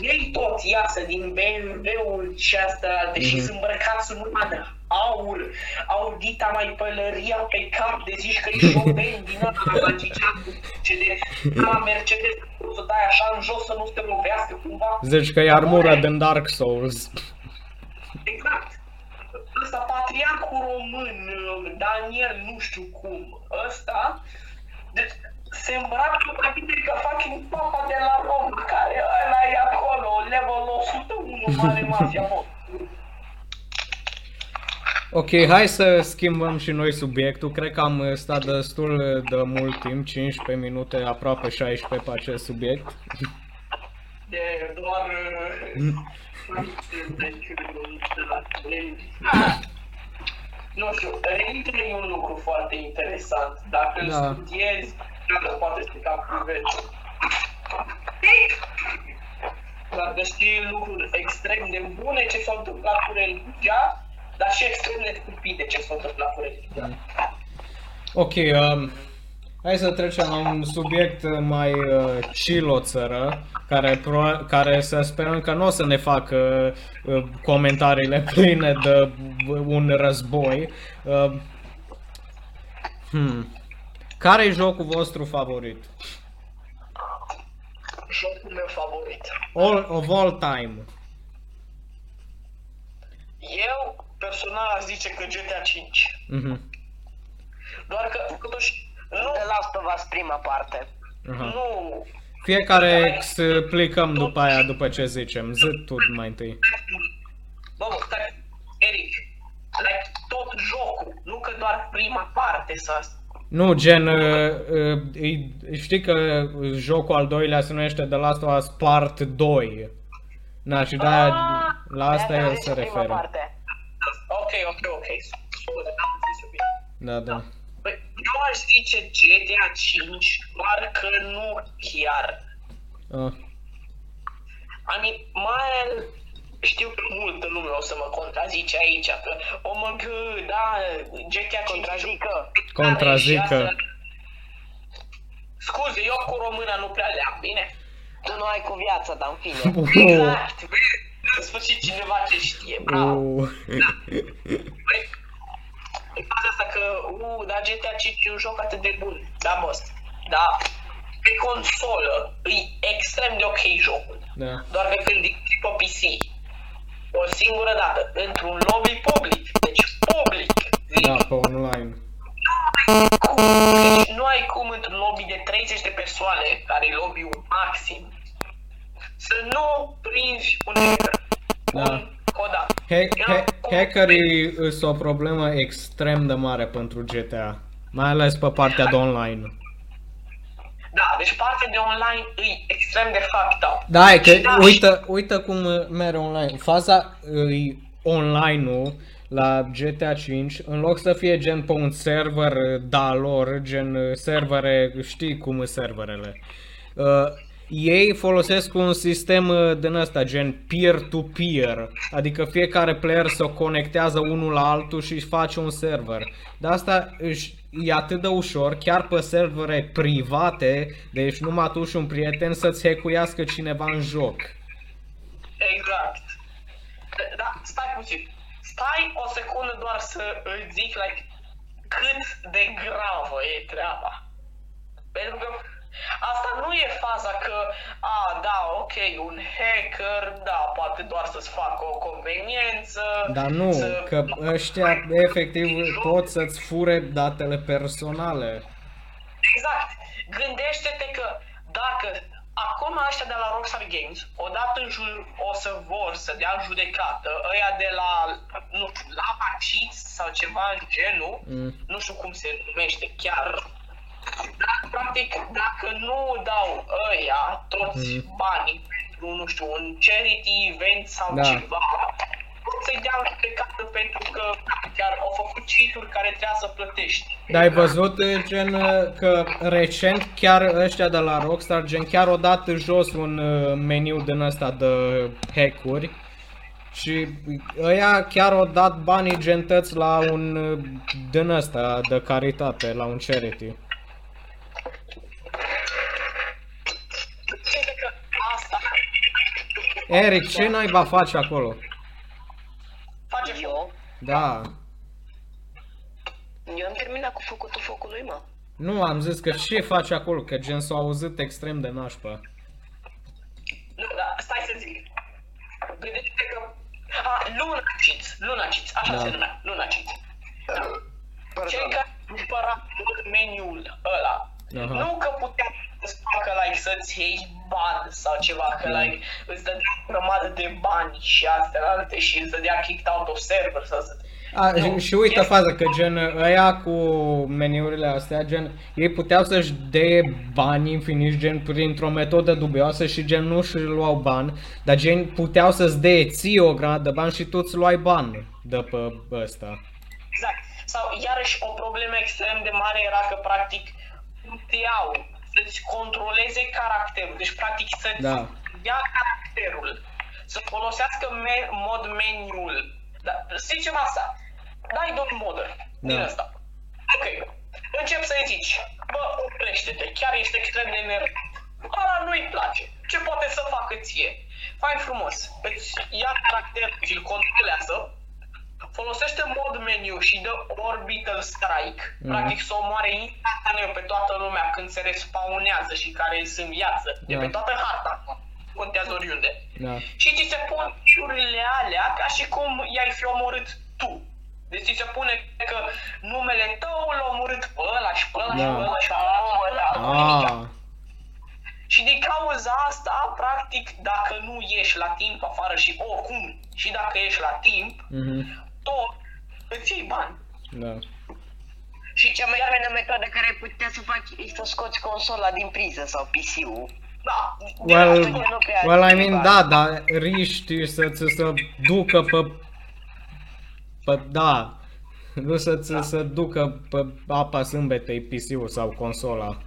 ei toți iasă din BMW-uri și asta, deși Mhm. sunt îmbrăcați în urma de aur, au dita mai pălăria pe cap, de zici că e șoben din ăla, la Gigea, ce de la Mercedes, să dai așa în jos să nu te lovească cumva. Zici că e armura din Dark Souls. Exact. Ăsta, patriarhul român, Daniel, nu știu cum, ăsta, deci se îmbracă mai bine ca fucking papa de la Roma, care ăla e acolo, level 101, mare mafia, mă. Ok, hai să schimbăm și noi subiectul. Cred că am uh, stat destul de mult timp, 15 minute, aproape 16 pe acest subiect. De doar... Nu știu, religia e un lucru foarte interesant. Dacă îl Da. studiezi, nu poate strica privetul. Dacă știi lucruri extrem de bune ce s-au întâmplat cu religia, dar și extrem de stupide ce s-au întâmplat cu religia. Ok, um, hai să trecem la un subiect uh, mai uh, chiloțără, care, pro- care să sperăm că nu o să ne facă uh, comentariile *laughs* pline de un război. Uh, hmm. Care e jocul vostru favorit? Jocul meu favorit. All of all time. Eu, personal, aș zice că GTA 5. Mhm. Doar că, totuși, nu, The Last of Us prima parte. Aha. nu, Fiecare explicăm după aia, după ce zicem. Zi tu mai întâi. Bă, bă, stai, Eric, like, tot jocul, nu că doar prima parte să Nu, gen, uh, uh, e- știi că jocul al doilea se numește The Last of Us Part 2. Na, și de Ah, la asta De-aia el zice se prima referă. parte. Ok, ok, ok, scuze, n-am înțeles bine. Da, da. Băi, eu aș zice GTA 5, doar că nu chiar. Uh, I mean, mai știu că multă lume o să mă contrazice aici, că, oh mă, gă, da, GTA 5 Contrazică. Contrazică. Și asta- Scuze, eu cu româna nu prea leam, bine? Tu nu ai cu viața, dar în fine. *laughs* Exact, vezi? În sfârșit cineva ce știe, bravo. Uh, Băi, *laughs* E faza asta că, u, dar GTA 5 e un joc atât de bun, da, boss. Da, pe consolă e extrem de ok jocul. da. Doar că când e pe PC, o singură dată, într-un lobby public, deci public, zic, Da, pe online. cum, deci nu ai cum într-un lobby de 30 de persoane, care e lobby-ul maxim, să nu prinzi un hacker. Da. Un codat. Hack, hack, hackerii sunt o problemă extrem de mare pentru GTA. Mai ales pe partea de online. Da, deci partea de online e extrem de fucked up. Da, e că Și da, uite, uite cum uh, merge online. Faza e online-ul la GTA 5, în loc să fie gen pe un server uh, da lor, gen uh, servere, știi cum sunt serverele. Uh, ei folosesc un sistem uh, din ăsta, gen peer-to-peer, adică fiecare player se conectează unul la altul și își face un server. De asta își, e atât de ușor, chiar pe servere private, deci numai tu și un prieten să-ți hackuiască cineva în joc. Exact. Da, stai puțin. Stai o secundă doar să îți zic like, cât de gravă e treaba. Pentru că asta nu e faza că, a, da, ok, un hacker, da, poate doar să-ți facă o conveniență. Dar nu, să... că ăștia efectiv pot să-ți fure datele personale. Exact. Gândește-te că dacă acum ăștia de la Rockstar Games, odată în jur, o să vor să dea în judecată ăia de la, nu știu, Lava Cheats sau ceva în genul, Mm. nu știu cum se numește chiar, dar practic dacă nu dau ăia toți Mm. banii pentru, nu știu, un charity event sau Da. ceva, pot să-i dea în judecată pentru că chiar au făcut cheat-uri care trebuia să plătești. Dar ai văzut uh, gen uh, că recent chiar ăștia de la Rockstar gen chiar o dat jos un uh, meniu din ăsta de hack-uri și ăia chiar au dat banii gentăți la un uh, din ăsta de caritate, la un charity. Uite că asta Eric, ce naiba faci acolo? face foc. Eu? Da. Eu am terminat cu făcutul focului, mă. Nu, am zis că ce faci acolo, că gen s-au auzit extrem de nașpa. Nu, da, stai să zic. Gândește că... A, Luna Cheats, Luna Cheats, așa Da. se numea, Luna Cheats. Cei Pardon. care cumpăra meniul ăla, Aha. nu că putea să facă like să-ți iei bani sau ceva, că Da. like îți dădea o grămadă de bani și astea alte și îți dădea kicked out of server sau să... A, Nu, și, și uite este- faza că gen ăia cu meniurile astea, gen ei puteau să-și dea bani infiniți gen printr-o metodă dubioasă și gen nu și luau bani, dar gen puteau să-ți dea ție o grămadă de bani și tu îți luai bani de pe ăsta. Exact. Sau iarăși o problemă extrem de mare era că practic puteau să-ți controleze caracterul. Deci practic să-ți Da. ia caracterul, să folosească me- mod meniul. Da, zicem asta, dai domn modder din Da. asta. Ok, încep să-i zici, bă, oprește-te, chiar ești extrem de enervat. Ăla nu-i place. Ce poate să facă ție? Fain frumos, îți ia caracterul și îl controlează, folosește mod meniu și dă orbital strike, Mhm. practic să omoare instantaneu pe toată lumea când se respawnează și care sunt în viață, de Da. pe toată harta, nu contează oriunde. Da. Și ți se pun șurile alea ca și cum i-ai fi omorât tu. Deci ți se pune că numele tău l-a omorât pe ăla și pe ăla și Da. pe ăla și pe ăla și pe ăla. nu are nimic. Ah, Și din cauza asta, practic, dacă nu ieși la timp afară și oricum, și dacă ieși la timp, mhm, tot îți iei bani. da. Și cea mai iară metodă care ai putea să faci e să scoți consola din priză sau PC-ul. Da, Well, atunci nu prea well, I ai mean, bani. da, dar riști să ți să ducă pe, pe da, nu să ți să ducă pe apa sâmbetei PC-ul sau consola.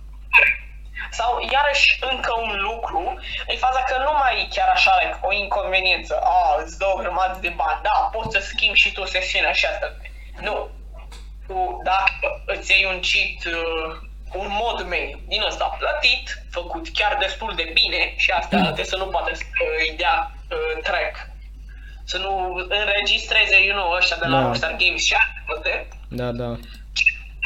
Sau iarăși încă un lucru, e faza că nu mai e chiar așa like, o inconveniență. A, îți dă o grămadă de bani, da, poți să schimbi și tu sesiunea și asta. Nu. Tu, dacă îți iei un cheat uh, un mod menu din ăsta plătit, făcut chiar destul de bine și asta Mm. trebuie să nu poate să îi dea uh, track. Să nu înregistreze, you know, ăștia de la Da. Rockstar Games și alte, Da, da.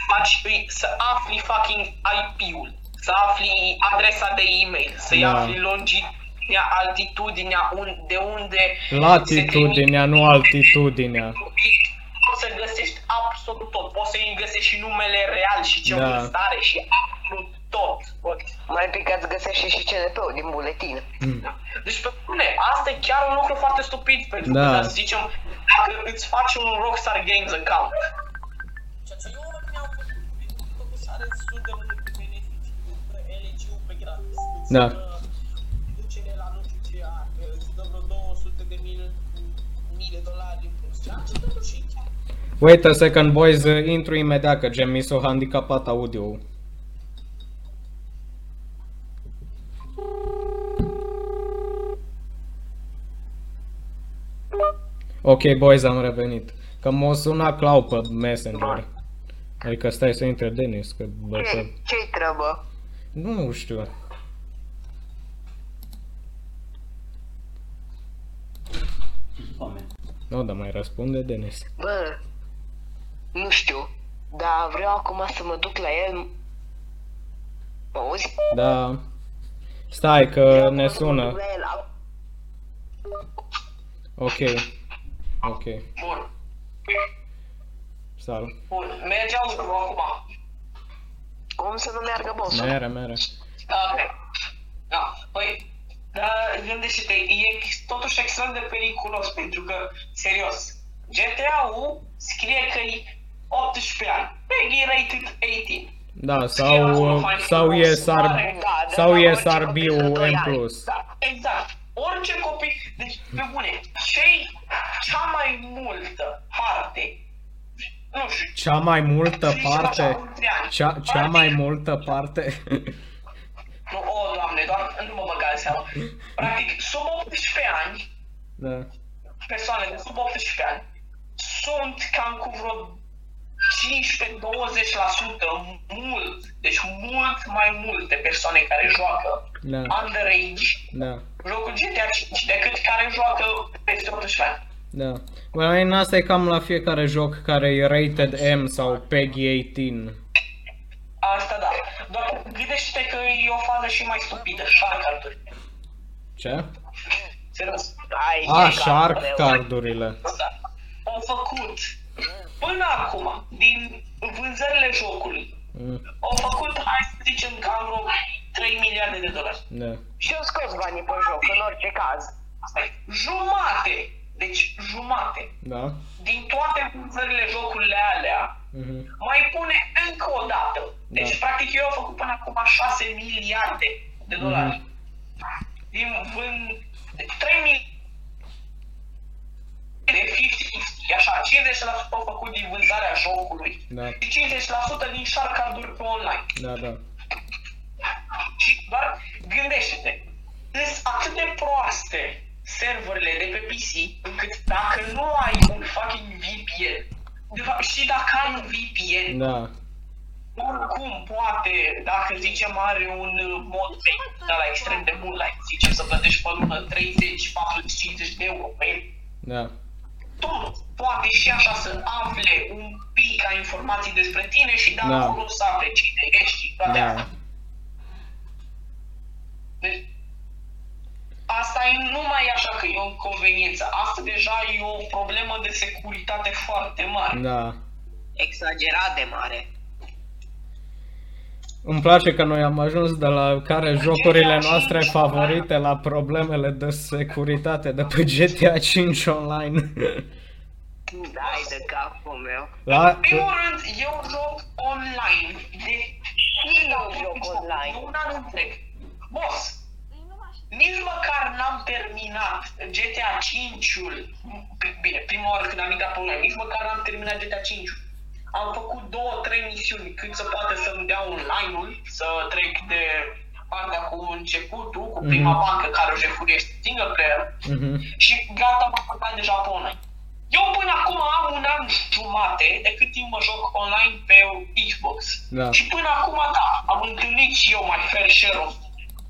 faci îi- să afli fucking IP-ul, să afli adresa de e-mail, să-i Da. afli longitudinea, altitudinea, un, de unde Latitudinea, nu altitudinea. Poți să găsești absolut tot, poți să-i găsești și numele real și ce Da. vârstă are și absolut tot. Poți. Mai picați găsește și CNP-ul din buletin. Da. Deci, pe bune, asta e chiar un lucru foarte stupid, pentru Da. că, să zicem, dacă îți faci un Rockstar Games account, ceea ce eu mi-am făcut, făcut și are destul de Da. dă reducere la nu știu ce are, îți dă vreo 200 de mii, mii de dolari în plus, ceea ce totuși e chiar Wait a second, boys, uh, intru imediat, că gen mi s-a handicapat audio Ok, boys, am revenit. Că m-a sunat Clau pe Messenger. Adică stai să intre Denis, că bă, că... Ce, ce-i treabă? Nu știu. Nu, dar mai răspunde Denis. Bă, nu știu, dar vreau acum să mă duc la el. Mă auzi? Da. Stai că ne Vreau să mă sună. duc la el acum. Ok. Ok. bun. Salut. Bun, merge audio acum. Cum să nu meargă bossul? Mere, mere. Ok. Da, păi, dar gândește-te, e totuși extrem de periculos pentru că, serios, GTA-ul scrie că e 18 ani, Peggy rated 18. Da, Scrie acolo, sau, fain, sau frumos, e SR, mare, Da, de sau la e orice copil SRB-ul de doi M+. ani. Da, exact. Orice copil, deci, pe bune, cei, cea mai multă parte, nu știu, Cea mai multă să zicem așa, parte, între ani, cea, cea parte- mai multă parte, *laughs* Nu, o, doamne, doar nu mă băga în seama. Practic, sub 18 ani, da, persoane de sub 18 ani sunt cam cu vreo 15-20% mult, deci mult mai multe persoane care joacă da, underage da, jocul GTA 5 decât care joacă peste 18 ani. da. Bă, asta e cam la fiecare joc care e rated M sau PEGI 18. Asta da. Doar gândește-te că e o fază și mai stupidă, shark card Ce? Serios. Ai, A, e shark greu. cardurile. Da. Au făcut până acum, din vânzările jocului, Mm, au făcut, hai să zicem, cam vreo 3 miliarde de dolari. Da, Și eu scos banii pe joc, în orice caz. Asta e jumate, deci jumate, da. Din toate vânzările jocurile alea, Mhm. mai pune încă o dată. Deci, Da. practic, eu au făcut până acum 6 miliarde de dolari. Din vând... Deci 3 miliarde de 50 așa, 50% au făcut din vânzarea jocului Da. și 50% din shark card-uri pe online. Da, da. Și doar gândește-te, sunt atât de proaste serverele de pe PC, încât dacă nu ai un fucking VPN, de fapt și dacă ai un VPN, Da. oricum poate, dacă zicem are un uh, mod pe la extrem de mult, like, zicem să plătești pe lună 30, 40, 50 de euro pe el, Da. tot poate și așa să afle un pic ca informații despre tine și de Da. acolo să afle cine ești și toate Da. astea. Deci, asta e nu mai e așa că e o inconveniență, asta deja e o problemă de securitate foarte mare. Da. Exagerat de mare. Îmi place că noi am ajuns de la care jocurile noastre favorite la problemele de securitate de pe GTA 5 online. Dai de capul meu. La, În primul rând, eu joc online de eu joc online. un an întreg. Boss, nici măcar n-am terminat GTA 5-ul, bine, prima oară când am intrat pe online, nici măcar n-am terminat GTA 5 Am făcut două, trei misiuni cât să poate să-mi dea online-ul, să trec de partea cu începutul, cu prima Mhm. bancă care o jefuiește single player Mhm. și gata, m-am făcut deja pe online. Eu până acum am un an jumate de cât timp mă joc online pe Xbox. Da. Și până acum, da, am întâlnit și eu mai fair share of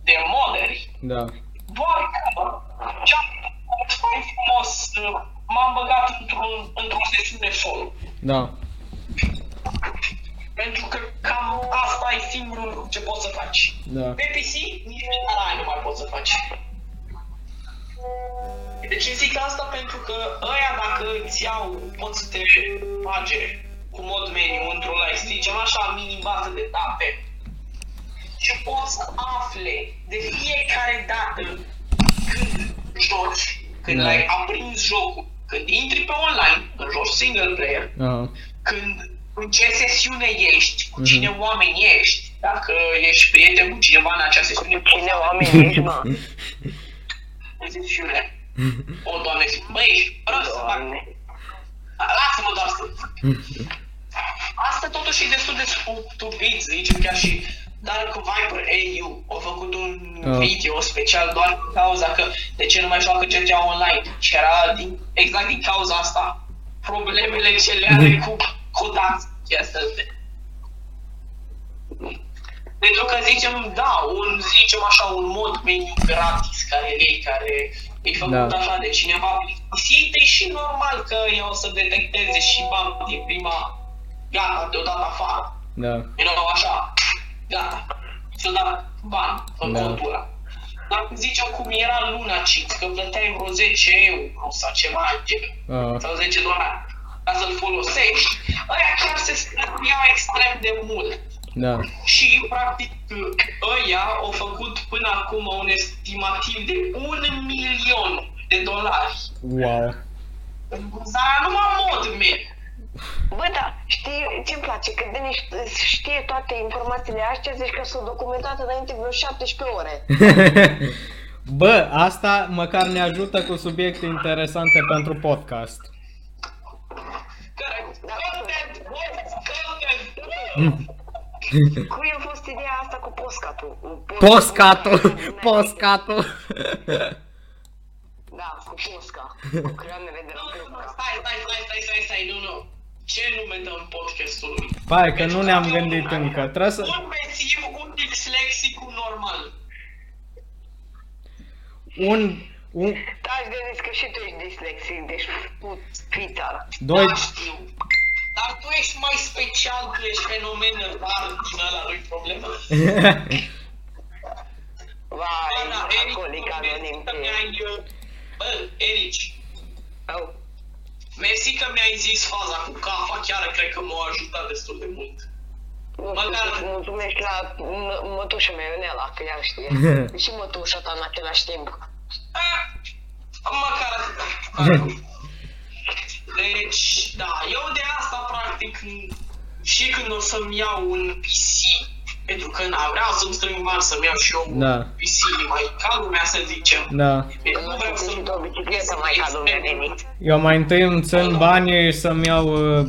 de moderi. Da. Doar că ce am fost mai frumos, uh, m-am băgat într-un, într-o sesiune solo. Da. Pentru că cam asta e singurul lucru ce poți să faci. Da. Pe PC nici aia nu mai poți să faci. Deci zic asta pentru că ăia dacă îți iau, pot să te bage cu mod meniu într-un live, să zicem așa, minim bază de date. Și poți să afle de fiecare dată când joci, când Da. ai aprins jocul, când intri pe online, când joci single player, Aha. când în ce sesiune ești, cu Mhm. cine oameni ești, dacă ești prieten cu cineva în acea sesiune, poți Cine să oameni ești, mă? în sesiune. O, doamne, băi, vreau să fac. Doamne. Lasă-mă doar să... *laughs* Asta totuși e destul de stupid, să zicem chiar și Dark Viper AU a făcut un Ah. video special doar din cauza că de ce nu mai joacă GTA Online și era din, exact din cauza asta problemele ce le are cu codați chestia asta. Pentru că zicem, da, un, zicem așa, un mod meniu gratis care e, care e făcut Da. da. așa de cineva plictisit, e și normal că el o să detecteze și bani din prima, gata, deodată afară. Da. You know, așa, gata, să da bani în Da. da. contura. Dacă zicem cum era luna Cheat, că plăteai vreo 10 euro sau ceva în genul Aha. sau 10 dolari ca să-l folosești, ăia chiar se străduiau extrem de mult. Da. Și, practic, ăia au făcut până acum un estimativ de un milion de dolari. Wow. În vânzarea numai mod mic. Bă, da, știi ce-mi place? Că Denis știe toate informațiile astea, zici că s-au documentat înainte vreo 17 ore. *laughs* Bă, asta măcar ne ajută cu subiecte interesante pentru podcast. Corect. Da. Content, boys, content. *laughs* Cui a fost ideea asta cu poscatul? Poscatul! Poscatul! Da, cu posca. *laughs* Cu creionele de la Nu, nu, nu, posca. stai, stai, stai, stai, stai, stai, nu, nu. Ce nume dăm podcastului? Pai, că nu ne-am gândit încă. Trebuie să... Un bețiv, un dislexic, un normal. Un... un Taci Denis că și tu ești dislexic, deci put fița. doi... Da, știu. Dar tu ești mai special, tu ești fenomen rar din ăla, nu-i problemă. *laughs* Vai, Ana, Eric, alcoolic anonim mersi că mi-ai... uh, Bă, Eric, Au. Mersi că mi-ai zis faza cu cafa, chiar cred că m-a ajutat destul de mult. Nu știu Măcar- să mulțumesc la m- mătușa mea Ionela, că ea știe. *laughs* și mătușa ta în același timp. Ah, Măcar atâta. *laughs* Deci, da, eu de asta, practic, și când o să-mi iau un PC, pentru că na, vreau să-mi strâng bani să-mi iau și eu un Da. PC mai ca lumea, să zicem. Da. Deci Nu nu vreau știu să și tu o bicicletă mai ca lumea, Denis. Eu mai întâi îmi țin banii să-mi iau uh,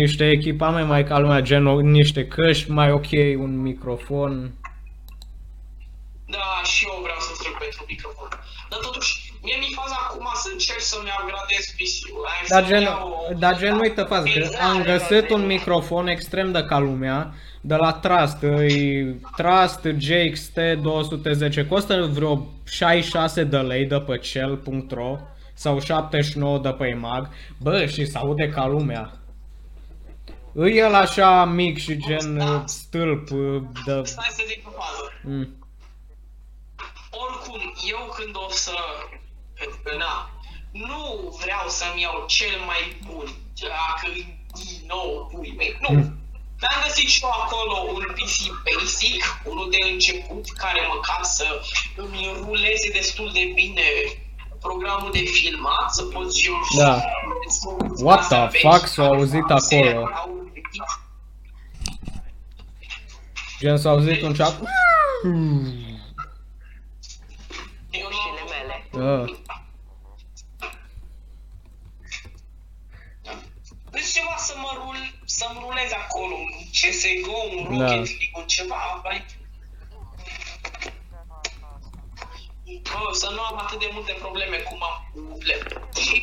niște echipamente mai ca lumea, gen o- niște căști mai ok, un microfon. Da, și eu vreau să strâng pentru microfon. Dar totuși, mie mi faza acum să încerc să-mi upgradez PC-ul. Aia Dar să-mi gen, iau- dar gen uite față, că Exact. am găsit un microfon extrem de ca lumea, de la Trust, e Trust GXT 210, costă vreo 66 de lei de pe cel.ro sau 79 de pe EMAG, bă, și se aude ca lumea. Îi el așa mic și gen uh, stâlp uh, de... Stai să zic o fază. Mm. oricum, eu când o să... Pentru că, na, nu vreau să-mi iau cel mai bun, dacă e nou, pui mei, nu. Mi-am găsit și eu acolo un PC basic, unul de început, care măcar să îmi ruleze destul de bine programul de filmat, să pot și eu Da. să What să the vezi fuck s-a auzit se acolo? au edit. Gen s-a auzit un ceap. Eu nu Șile mele. Uh. Deci ceva să mă rul, să-mi rulez acolo, un CSGO, un Rocket Da. League, un ceva, like... Bă, să nu am atât de multe probleme cum am cu laptop. Și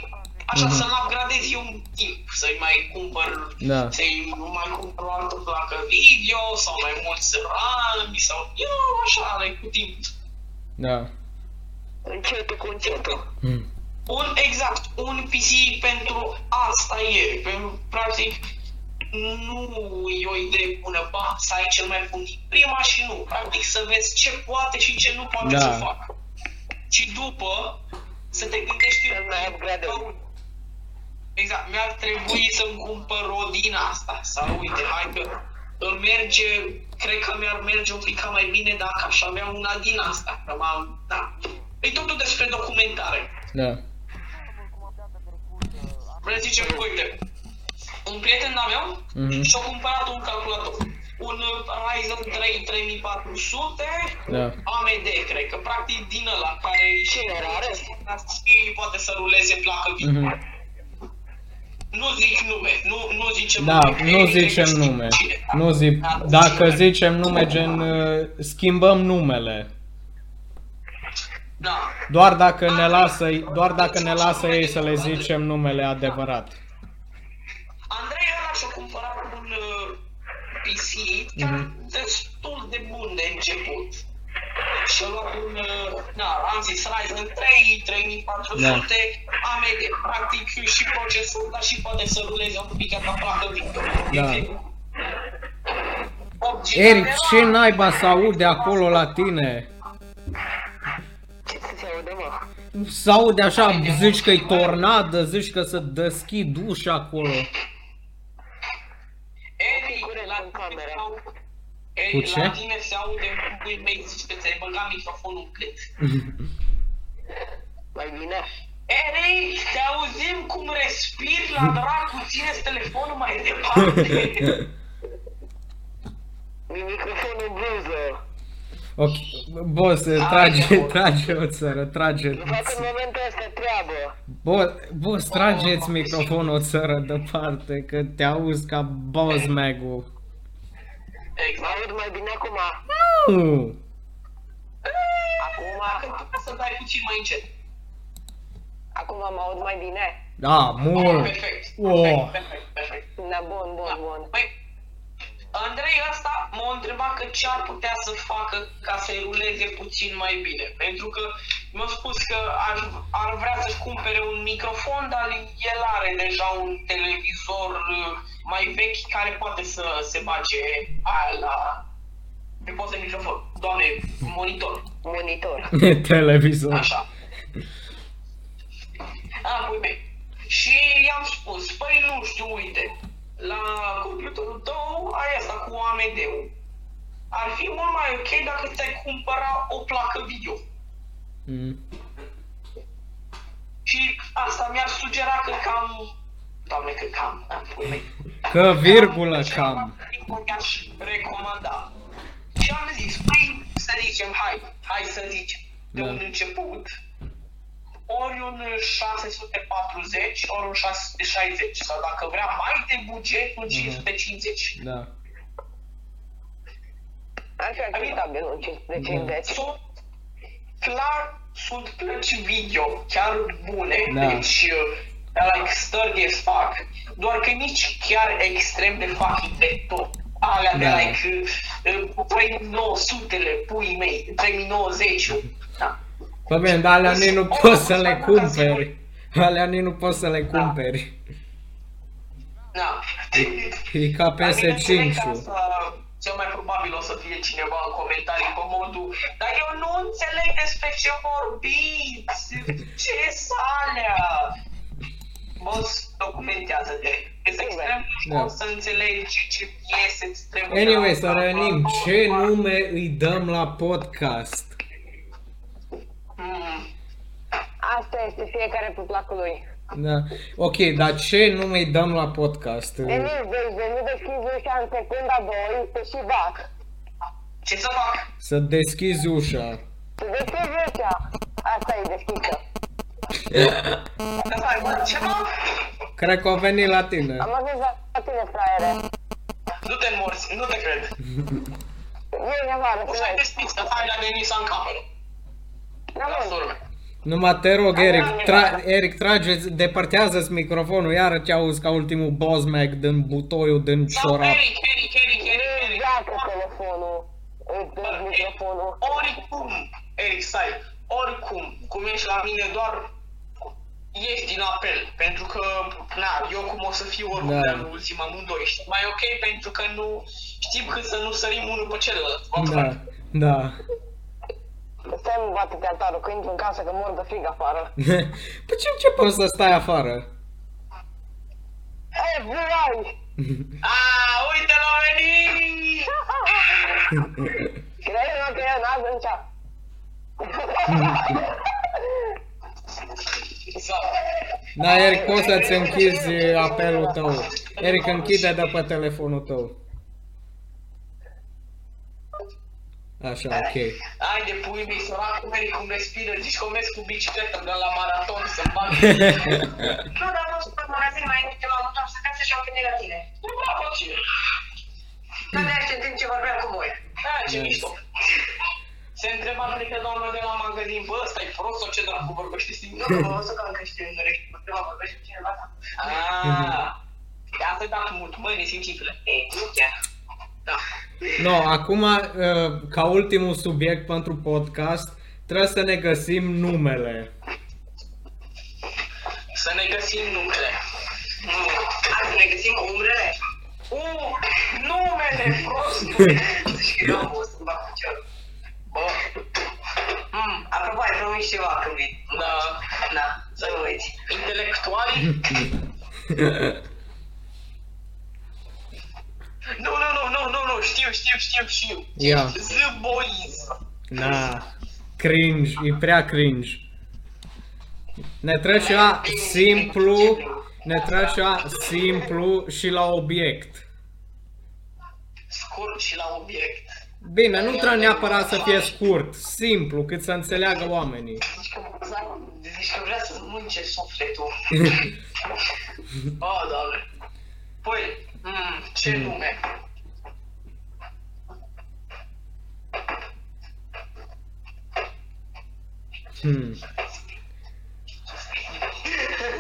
așa Mhm. să-mi upgradez eu un timp, să-i mai cumpăr, Da. să-i mai cumpăr o altă placă video sau mai mulți rami sau, eu așa, like, cu timp. Da. Încetul cu încetul. Mm. Un, exact, un PC pentru asta e, pentru, practic, nu e o idee bună, ba, să ai cel mai bun din prima și nu, practic să vezi ce poate și ce nu poate Da. să facă. Și după, să te gândești Să mai upgradezi. Exact, mi-ar trebui să-mi cumpăr o din asta, sau uite, hai că îmi merge, cred că mi-ar merge un pic mai bine dacă aș avea una din asta, că m-am, da. E totul despre documentare. Da. Vreau să zicem, uite, un prieten al meu Mhm. și-a cumpărat un calculator. Un uh, Ryzen 3 3400 Da. AMD, cred că, practic din ăla care și Cine are? și poate să ruleze placă video. Mhm. Nu zic nume, nu, nu zicem Da, nume, nu că zicem știm nume. cine. Nu zic, Da, dacă cine. zicem nume gen uh, schimbăm numele. Da. Doar dacă ne lasă, doar dacă ne lasă ei să le zicem numele adevărat. Andrei ăla și-a cumpărat un uh, PC chiar Mhm. destul de bun de început. Și-a luat un, uh, da, am zis Ryzen 3, 3400, AMD, practic și procesor, dar și poate să ruleze un pic ca placă video. Da. 8 GB Eric, de ce RAM. naiba să aude acolo la tine? Ce să se aude, mă? Se aude așa, zici că-i tornadă, zici că să deschid ușa acolo. Eric, Curent la în cameră. tine se aude- Cu Eric, ce? la tine se aude pui mei, zici că ți-ai băgat microfonul în clet. *laughs* Mai bine? Eric, te auzim cum respiri la dracu, țineți telefonul mai departe. *laughs* Mi microfonul în bluză. Ok, boss, trage, trage o țără, trage. Nu fac în momentul ăsta treabă. Boss, boss, trageți microfonul o țără departe, că te auzi ca boss mag-ul. Mă Exact. aud mai bine acum. Nu! Acum, Dacă tu poți să dai puțin mai încet. acum mă aud mai bine. Da, mult! Perfect. Oh. Perfect, perfect, perfect. Da, bun, bun, bun. Păi, Andrei ăsta m-a întrebat că ce ar putea să facă ca să-i ruleze puțin mai bine. Pentru că mi-a spus că ar, ar vrea să-și cumpere un microfon, dar el are deja un televizor uh, mai vechi care poate să se bage aia la... Pe post de microfon. Doamne, monitor. Monitor. *laughs* Televizor. Așa. A, pui mei. Și i-am spus, păi nu știu, uite, la computerul tău ai asta cu AMD-ul. Ar fi mult mai ok dacă ți-ai cumpăra o placă video. Mm. Și asta mi-ar sugera că cam... Doamne, că cam, a, pui mei. Că virgulă cam. I-aș recomanda. Și am zis, păi, să zicem, hai, hai să zicem, de Da. un început, ori un 640, ori un 660, sau dacă vrea mai de buget, un 550. Da. Așa ar fi stabil, un 550. Sunt clar, sunt plăci video chiar bune, Da. deci uh, like sturdy as fuck, doar că nici chiar extrem de fucking de tot. Alea de Da. like uh, 3900-le, pui mei, 3090 da. Păi bine, dar alea nici nu poți să le cumperi. Alea nici nu poți să le cumperi. Da. E ca Dar bineînțeles că PS5-ul. asta cel mai probabil o să fie cineva în comentarii pe modul Dar eu nu înțeleg despre ce vorbiți, ce salea? Boss, documentează-te. Este extrem de ușor Da. să înțelegi ce piese îți trebuie. Anyway, să revenim. Ce nume îi dăm la podcast? Hmm. Asta este fiecare pe placul lui. Da. Ok, dar ce nume îi dăm la podcast? Denis, deci de nu deschizi ușa în secunda 2, te și bac. Ce să fac? Să deschizi ușa. Să deschizi ușa. Asta e deschisă. Să fac bă, ceva? Cred că a venit la tine. Am ajuns la tine, fraiere. Nu te morți, nu te cred. Vine afară, să Ușa e vezi. deschisă, hai la Denisa în cameră. Da, La bun. surme. Numai te rog, Eric, tra- Eric, trage, depărtează-ți microfonul, iară ce auzi ca ultimul Bosmag din butoiul din Sau șorap. Eric, Eric, Eric, Eric, Eric. Joacă telefonul. Îți dă microfonul. Oricum, Eric, stai, oricum, cum ești la mine doar ești din apel, pentru că, na, eu cum o să fiu oricum Da. da. la ultim amândoi, știi, mai ok pentru că nu știm cât să nu sărim unul pe celălalt. Da, da. Stai mă bate te altarul, că intru în casă că mor de frig afară. *laughs* Păi ce începem să stai afară? FBI! *laughs* A, uite l-a venit! Crede-mă că eu n-am zâncea. Da, Eric, poți să-ți închizi apelul tău. Eric, închide de pe telefonul tău. Așa, ok. Ai de pui mei, săracul Mary cum respiră, zici că o mergi cu bicicletă de la maraton să bag. *laughs* Nu, dar am fost pe magazin mai înainte, m-am întors acasă și am venit la tine. Bravo, ce? Dar de în timp ce vorbeam cu voi. Da, ce Yes. mișto. Se întreba cred că doamna de la magazin, bă, ăsta e prost sau ce dracu vorbește singur? Nu, *laughs* o să calcă și în urechi, mă întreba vorbește cu cineva ta. Aaa, ia să dat mult, măi, nesimțitule. Ei, nu chiar. Da. No, acum, uh, ca ultimul subiect pentru podcast, trebuie să ne găsim numele. Să ne găsim numele. Mm. Hai să ne găsim umbrele. Uh, numele prost! Și eu am fost în bag cu cel. Bă, Mm, apropo, ai promis ceva când vii. da, Da, să nu uiți. intelectualii? Nu, nu, nu, nu, nu, nu, știu, știu, știu, știu. Ia. The Boys. Na, cringe, e prea cringe. Ne trece la simplu, ne trece la simplu și la obiect. Scurt și la obiect. Bine, nu trebuie neapărat să fie scurt, simplu, cât să înțeleagă oamenii. Zici că, zici că vrea să mânce sufletul. *laughs* oh, doamne. Păi, mm, ce nume? Hmm.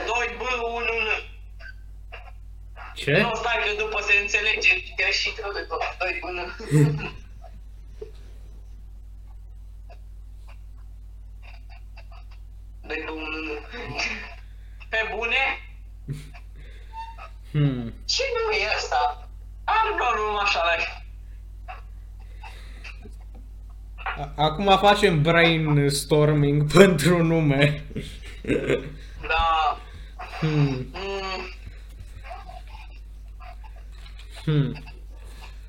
2 B, 1 N. Ce? Nu, stai că după se înțelege greșit rău de tot. 2 B, 1 Doi B, 1 N. Pe bune? *laughs* Hmm. Ce nume e ăsta? Am doar unul așa la A- Acum facem brainstorming *laughs* pentru nume. Da. Hmm. Mm, Hmm.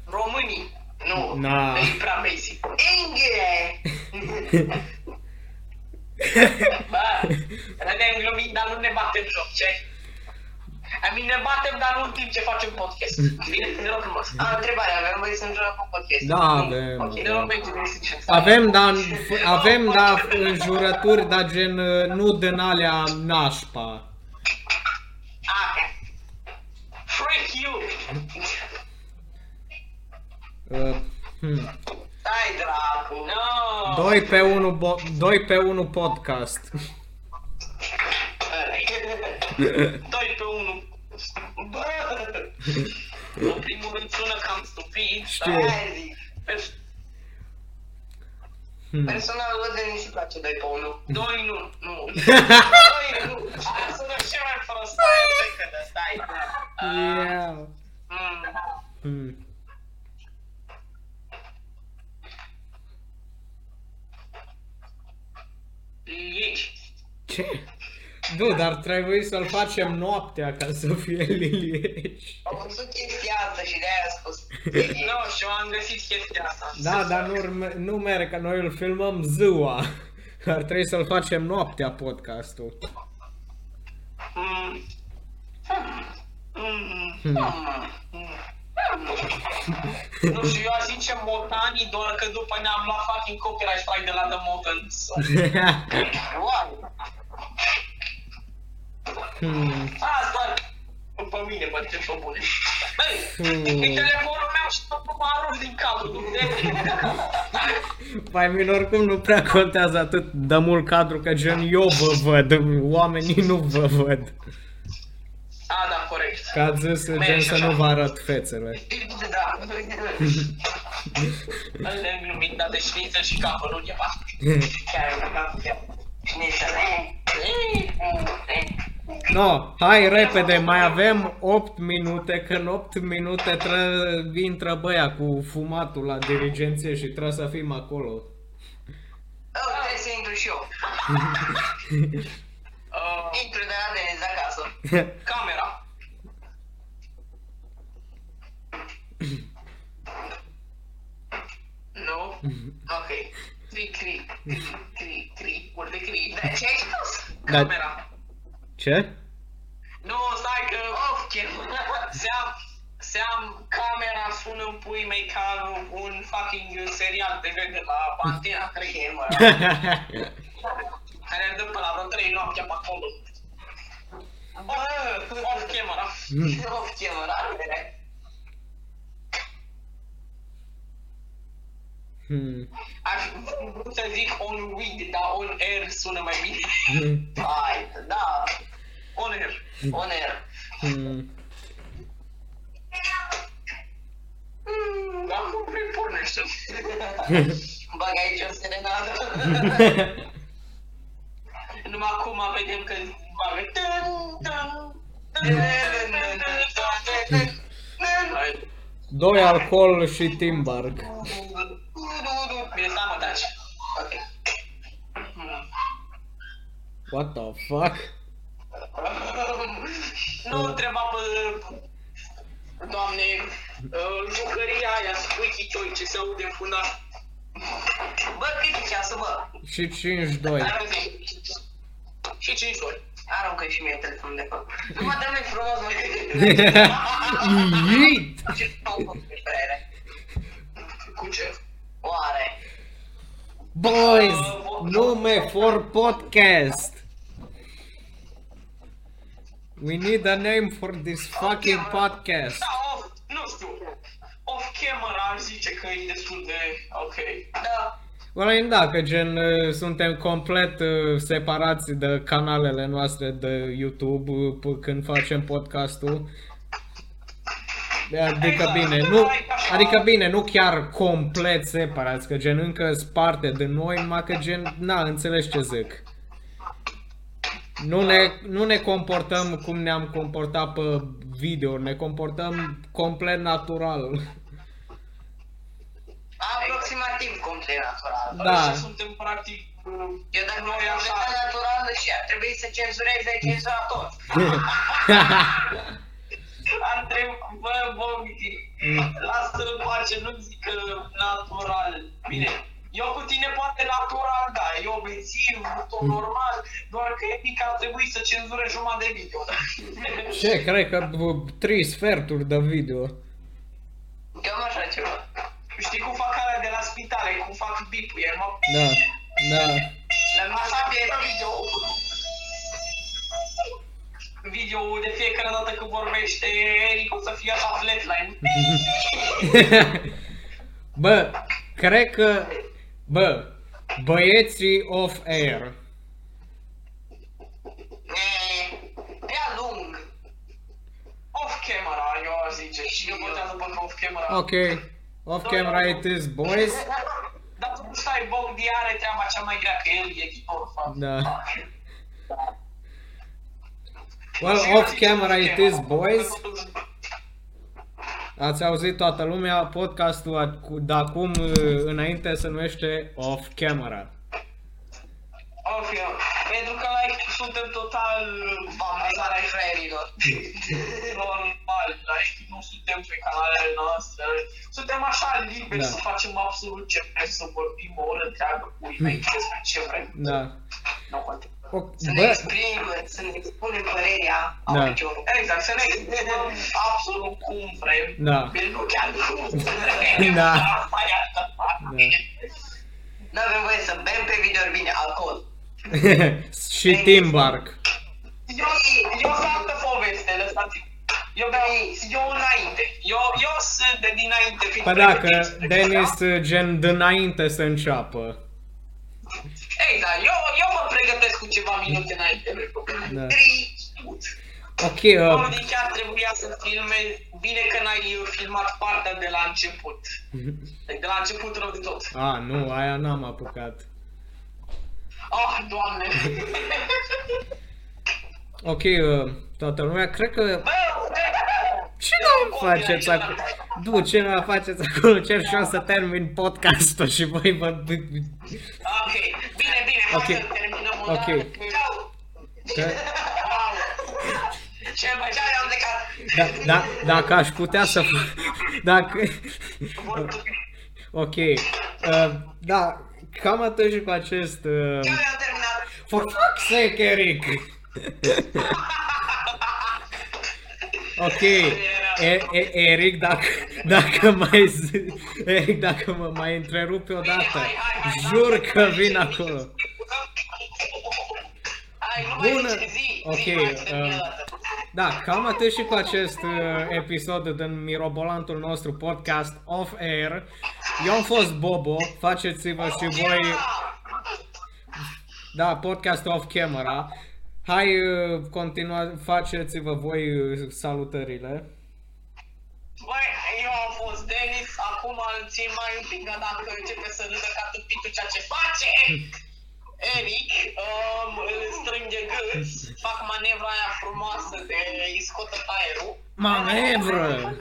românii. Nu. Na. E prea basic. Inghe! *laughs* Bă, râdem glumit, dar nu ne batem joc, ce? I mean, ne batem, dar nu în timp ce facem podcast. Bine, ne rog frumos. Am o întrebare, avem voie să înjurăm cu podcast? Da, avem. Ok, Ne rog pentru restriction. Avem, dar avem, dar înjurături, dar gen uh, nu din alea nașpa. Ah, Freak you! Uh, hmm. Stai, dracu! No! 2 pe 1 bo- 2 pe 1 podcast. 2 pe 1. Bă! În primul rând sună cam stupid, Știu. dar Aia zic. pers- Hmm. Personal, lui Denis îi place 2 pe 1. doi nu, nu. *laughs* Doi nu. Aia sună și mai prost. Stai, stai, că dă, stai. Ah, Yeah. mm. Hmm. Liegi. Ce? Nu, dar trebuie să-l facem noaptea ca să fie *laughs* lilieș. Am văzut chestia asta și de-aia a spus. Nu știu, am găsit chestia asta. Da, dar nu, urme- nu merg, că noi îl filmăm ziua. Ar trebui să-l facem noaptea podcastul. Mm. Mm. Hmm. Nu știu, eu aș zice Motani doar că după ne-am luat fucking copyright strike de la The Motans. *laughs* Wow! Hmm. Asta după mine, mă, ce pe bune. Băi, Hmm. e telefonul meu și tot mă arunc din cadru, nu Pai mine oricum nu prea contează atât de mult cadru că gen eu vă văd, oamenii nu vă văd. A, da, corect. Că ați zis gen Mergi să așa. nu vă arăt fețele. Da. Îl glumit, dar de șniță și capă, nu ceva. Chiar e da, chiar. Șnițele. No, hai repede, mai avem 8 minute, că în 8 minute tră, intră băia cu fumatul la dirigenție și trebuie să fim acolo. Oh, trebuie să intru și eu. *laughs* Uh, Intru de la Denis acasă. *laughs* camera. Nu? Ok. Cri, cri, cri, cri, cri, urte cri. Da, ce ai spus? Da. Camera. Ce? Nu, stai că... Of, ce *laughs* Seam, seam, camera sună în pui mei ca un fucking serial TV de la Pantina 3, mă. *laughs* care dă pe la vreo 3 noaptea pe acolo. Bă, off camera. *laughs* Of, ce mă, rare. Hmm. Aș vrut să zic on weed, dar on air sună mai bine. Hai, da, On air. on air. Hmm. Dar cum vrei pornește? *laughs* Bag aici o serenadă. *laughs* Numai acum vedem că bagă... Tân, tân, tân. Doi alcool și Timberg. Bine, stai mă, taci. Ok. What the fuck? Nu întreba pe... Doamne, uh, jucăria aia, squeaky toy, ce se aude în fundal. Bă, cât e ceasul, bă? Și 5-2. Hai, zi. Și 5 ori. Aruncă și mie telefonul de acolo. Nu mă dă frumos, mă. Yeet! *laughs* Ce au făcut frere? Cu ce? Oare? Boys, nume for podcast. We need a name for this fucking podcast. Da, off, nu știu. Off camera aș zice că e destul de ok. Da. Well, da, că gen uh, suntem complet uh, separați de canalele noastre de YouTube uh, p- când facem podcastul. Adică bine, nu, adică bine, nu chiar complet separați, că gen încă sunt parte de noi, numai că gen, na, înțelegi ce zic. Nu ne, nu ne comportăm cum ne-am comportat pe video, ne comportăm complet natural. Aproximativ complet natural. Da. Așa suntem practic... uh, Eu dacă nu Noi am așa. așa natural și ar trebui să cenzurezi, ai cenzurat tot. *laughs* Am întrebat, bă, bă, Miti, lasă-l în pace, nu zic că natural. Bine, eu cu tine poate natural, da, eu bețiv, tot normal, doar că e mic ar trebui să cenzure jumătate de video. da? *laughs* Ce, cred că uh, trei sferturi de video. Cam așa ceva. Știi cum fac alea de la spitale, cum fac bipuie, mă, Da, da. La așa mine e video. Video de fiecare dată când vorbește Eric o să fie așa flatline. *laughs* Bă, cred că, bă, băieții off air. e prea lung. Off camera, eu aș zice, și eu votează pentru off camera. Ok, off camera it is, boys. Dar tu nu stai, Bogdi are treaba cea mai grea, că el e editor, fapt. Da. Well, off camera it is, boys. Ați auzit toată lumea, podcastul ac- de acum uh, înainte se numește off camera. Ok, pentru că like, suntem total Vampirea ai fraierilor. *laughs* normal, like, nu suntem pe canalele noastre. Suntem așa liberi Da. să facem absolut ce vrem, să vorbim o oră întreagă cu ei despre ce vrem. Da. Nu contează. O, Să ne bă, exprimă, să ne spunem părerea Da. auditorilor. Exact, să ne exprimăm absolut cum vrem. Da. Bine, nu chiar cum vrem. Da. Asta e altă parte. Da. Nu avem voie să bem pe video bine alcool. *laughs* și Timbark. Eu, eu sunt altă poveste, lăsați Eu beau, eu înainte. Eu, eu sunt de dinainte. fiind Păi dacă pregătit. Denis gen dinainte să înceapă. Ei, da, eu, ceva minute înainte. Da. Trei. Ok, uh, Oamenii chiar trebuia să filme, bine că n-ai filmat partea de la început. Deci *laughs* De la început rău de tot. a, nu, aia n-am apucat. Oh, doamne! *laughs* Ok, uh, toată lumea, cred că... Bă, Ce nu faceți acolo? Du, ce nu faceți acolo? Cer și eu să termin podcastul și voi vă... Ok, bine, bine, hai Ok. să terminăm o Ok. dată. Ceau! Că- Wow. Ce bă, ce am plecat? Da, da, dacă aș putea să fac... Dacă... Ok. Uh, da, cam atât și cu acest... Uh... Ce am terminat? For fuck's sake, Eric! ok, e, e, Eric, dacă, dacă mai zi, Eric, dacă mă mai întrerupi odată, hai, hai, hai, jur hai, că hai, vin hai. acolo. Hai, nu mai Bună. zici, zi, Ok, zi, hai să terminăm um, o dată. Da, cam atât și cu acest uh, episod din mirobolantul nostru podcast Off Air. Eu am fost Bobo, faceți-vă și voi... Da, podcast off camera. Hai, uh, continua, faceți-vă voi uh, salutările. Băi, eu am fost Denis, acum îl țin mai un pic, dar dacă începe să râdă ca tâmpitul ceea ce face, *laughs* Eric um, îl strânge gât, fac manevra aia frumoasă de îi scotă aerul. Manevră!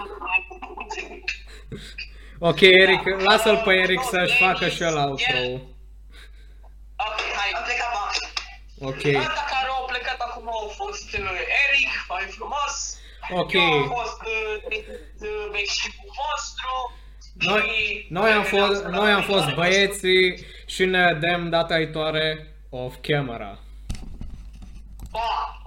Ok, Eric, lasă-l pe Eric să-și facă și el outro. Ok, hai, am plecat, pa. Ok, Ăsta care au plecat acum au fost uh, Eric, mai frumos. Ok. Eu am fost uh, uh, vecșicul vostru. noi, și- noi, am fost, noi am fost băieții și ne vedem data viitoare off camera. Pa!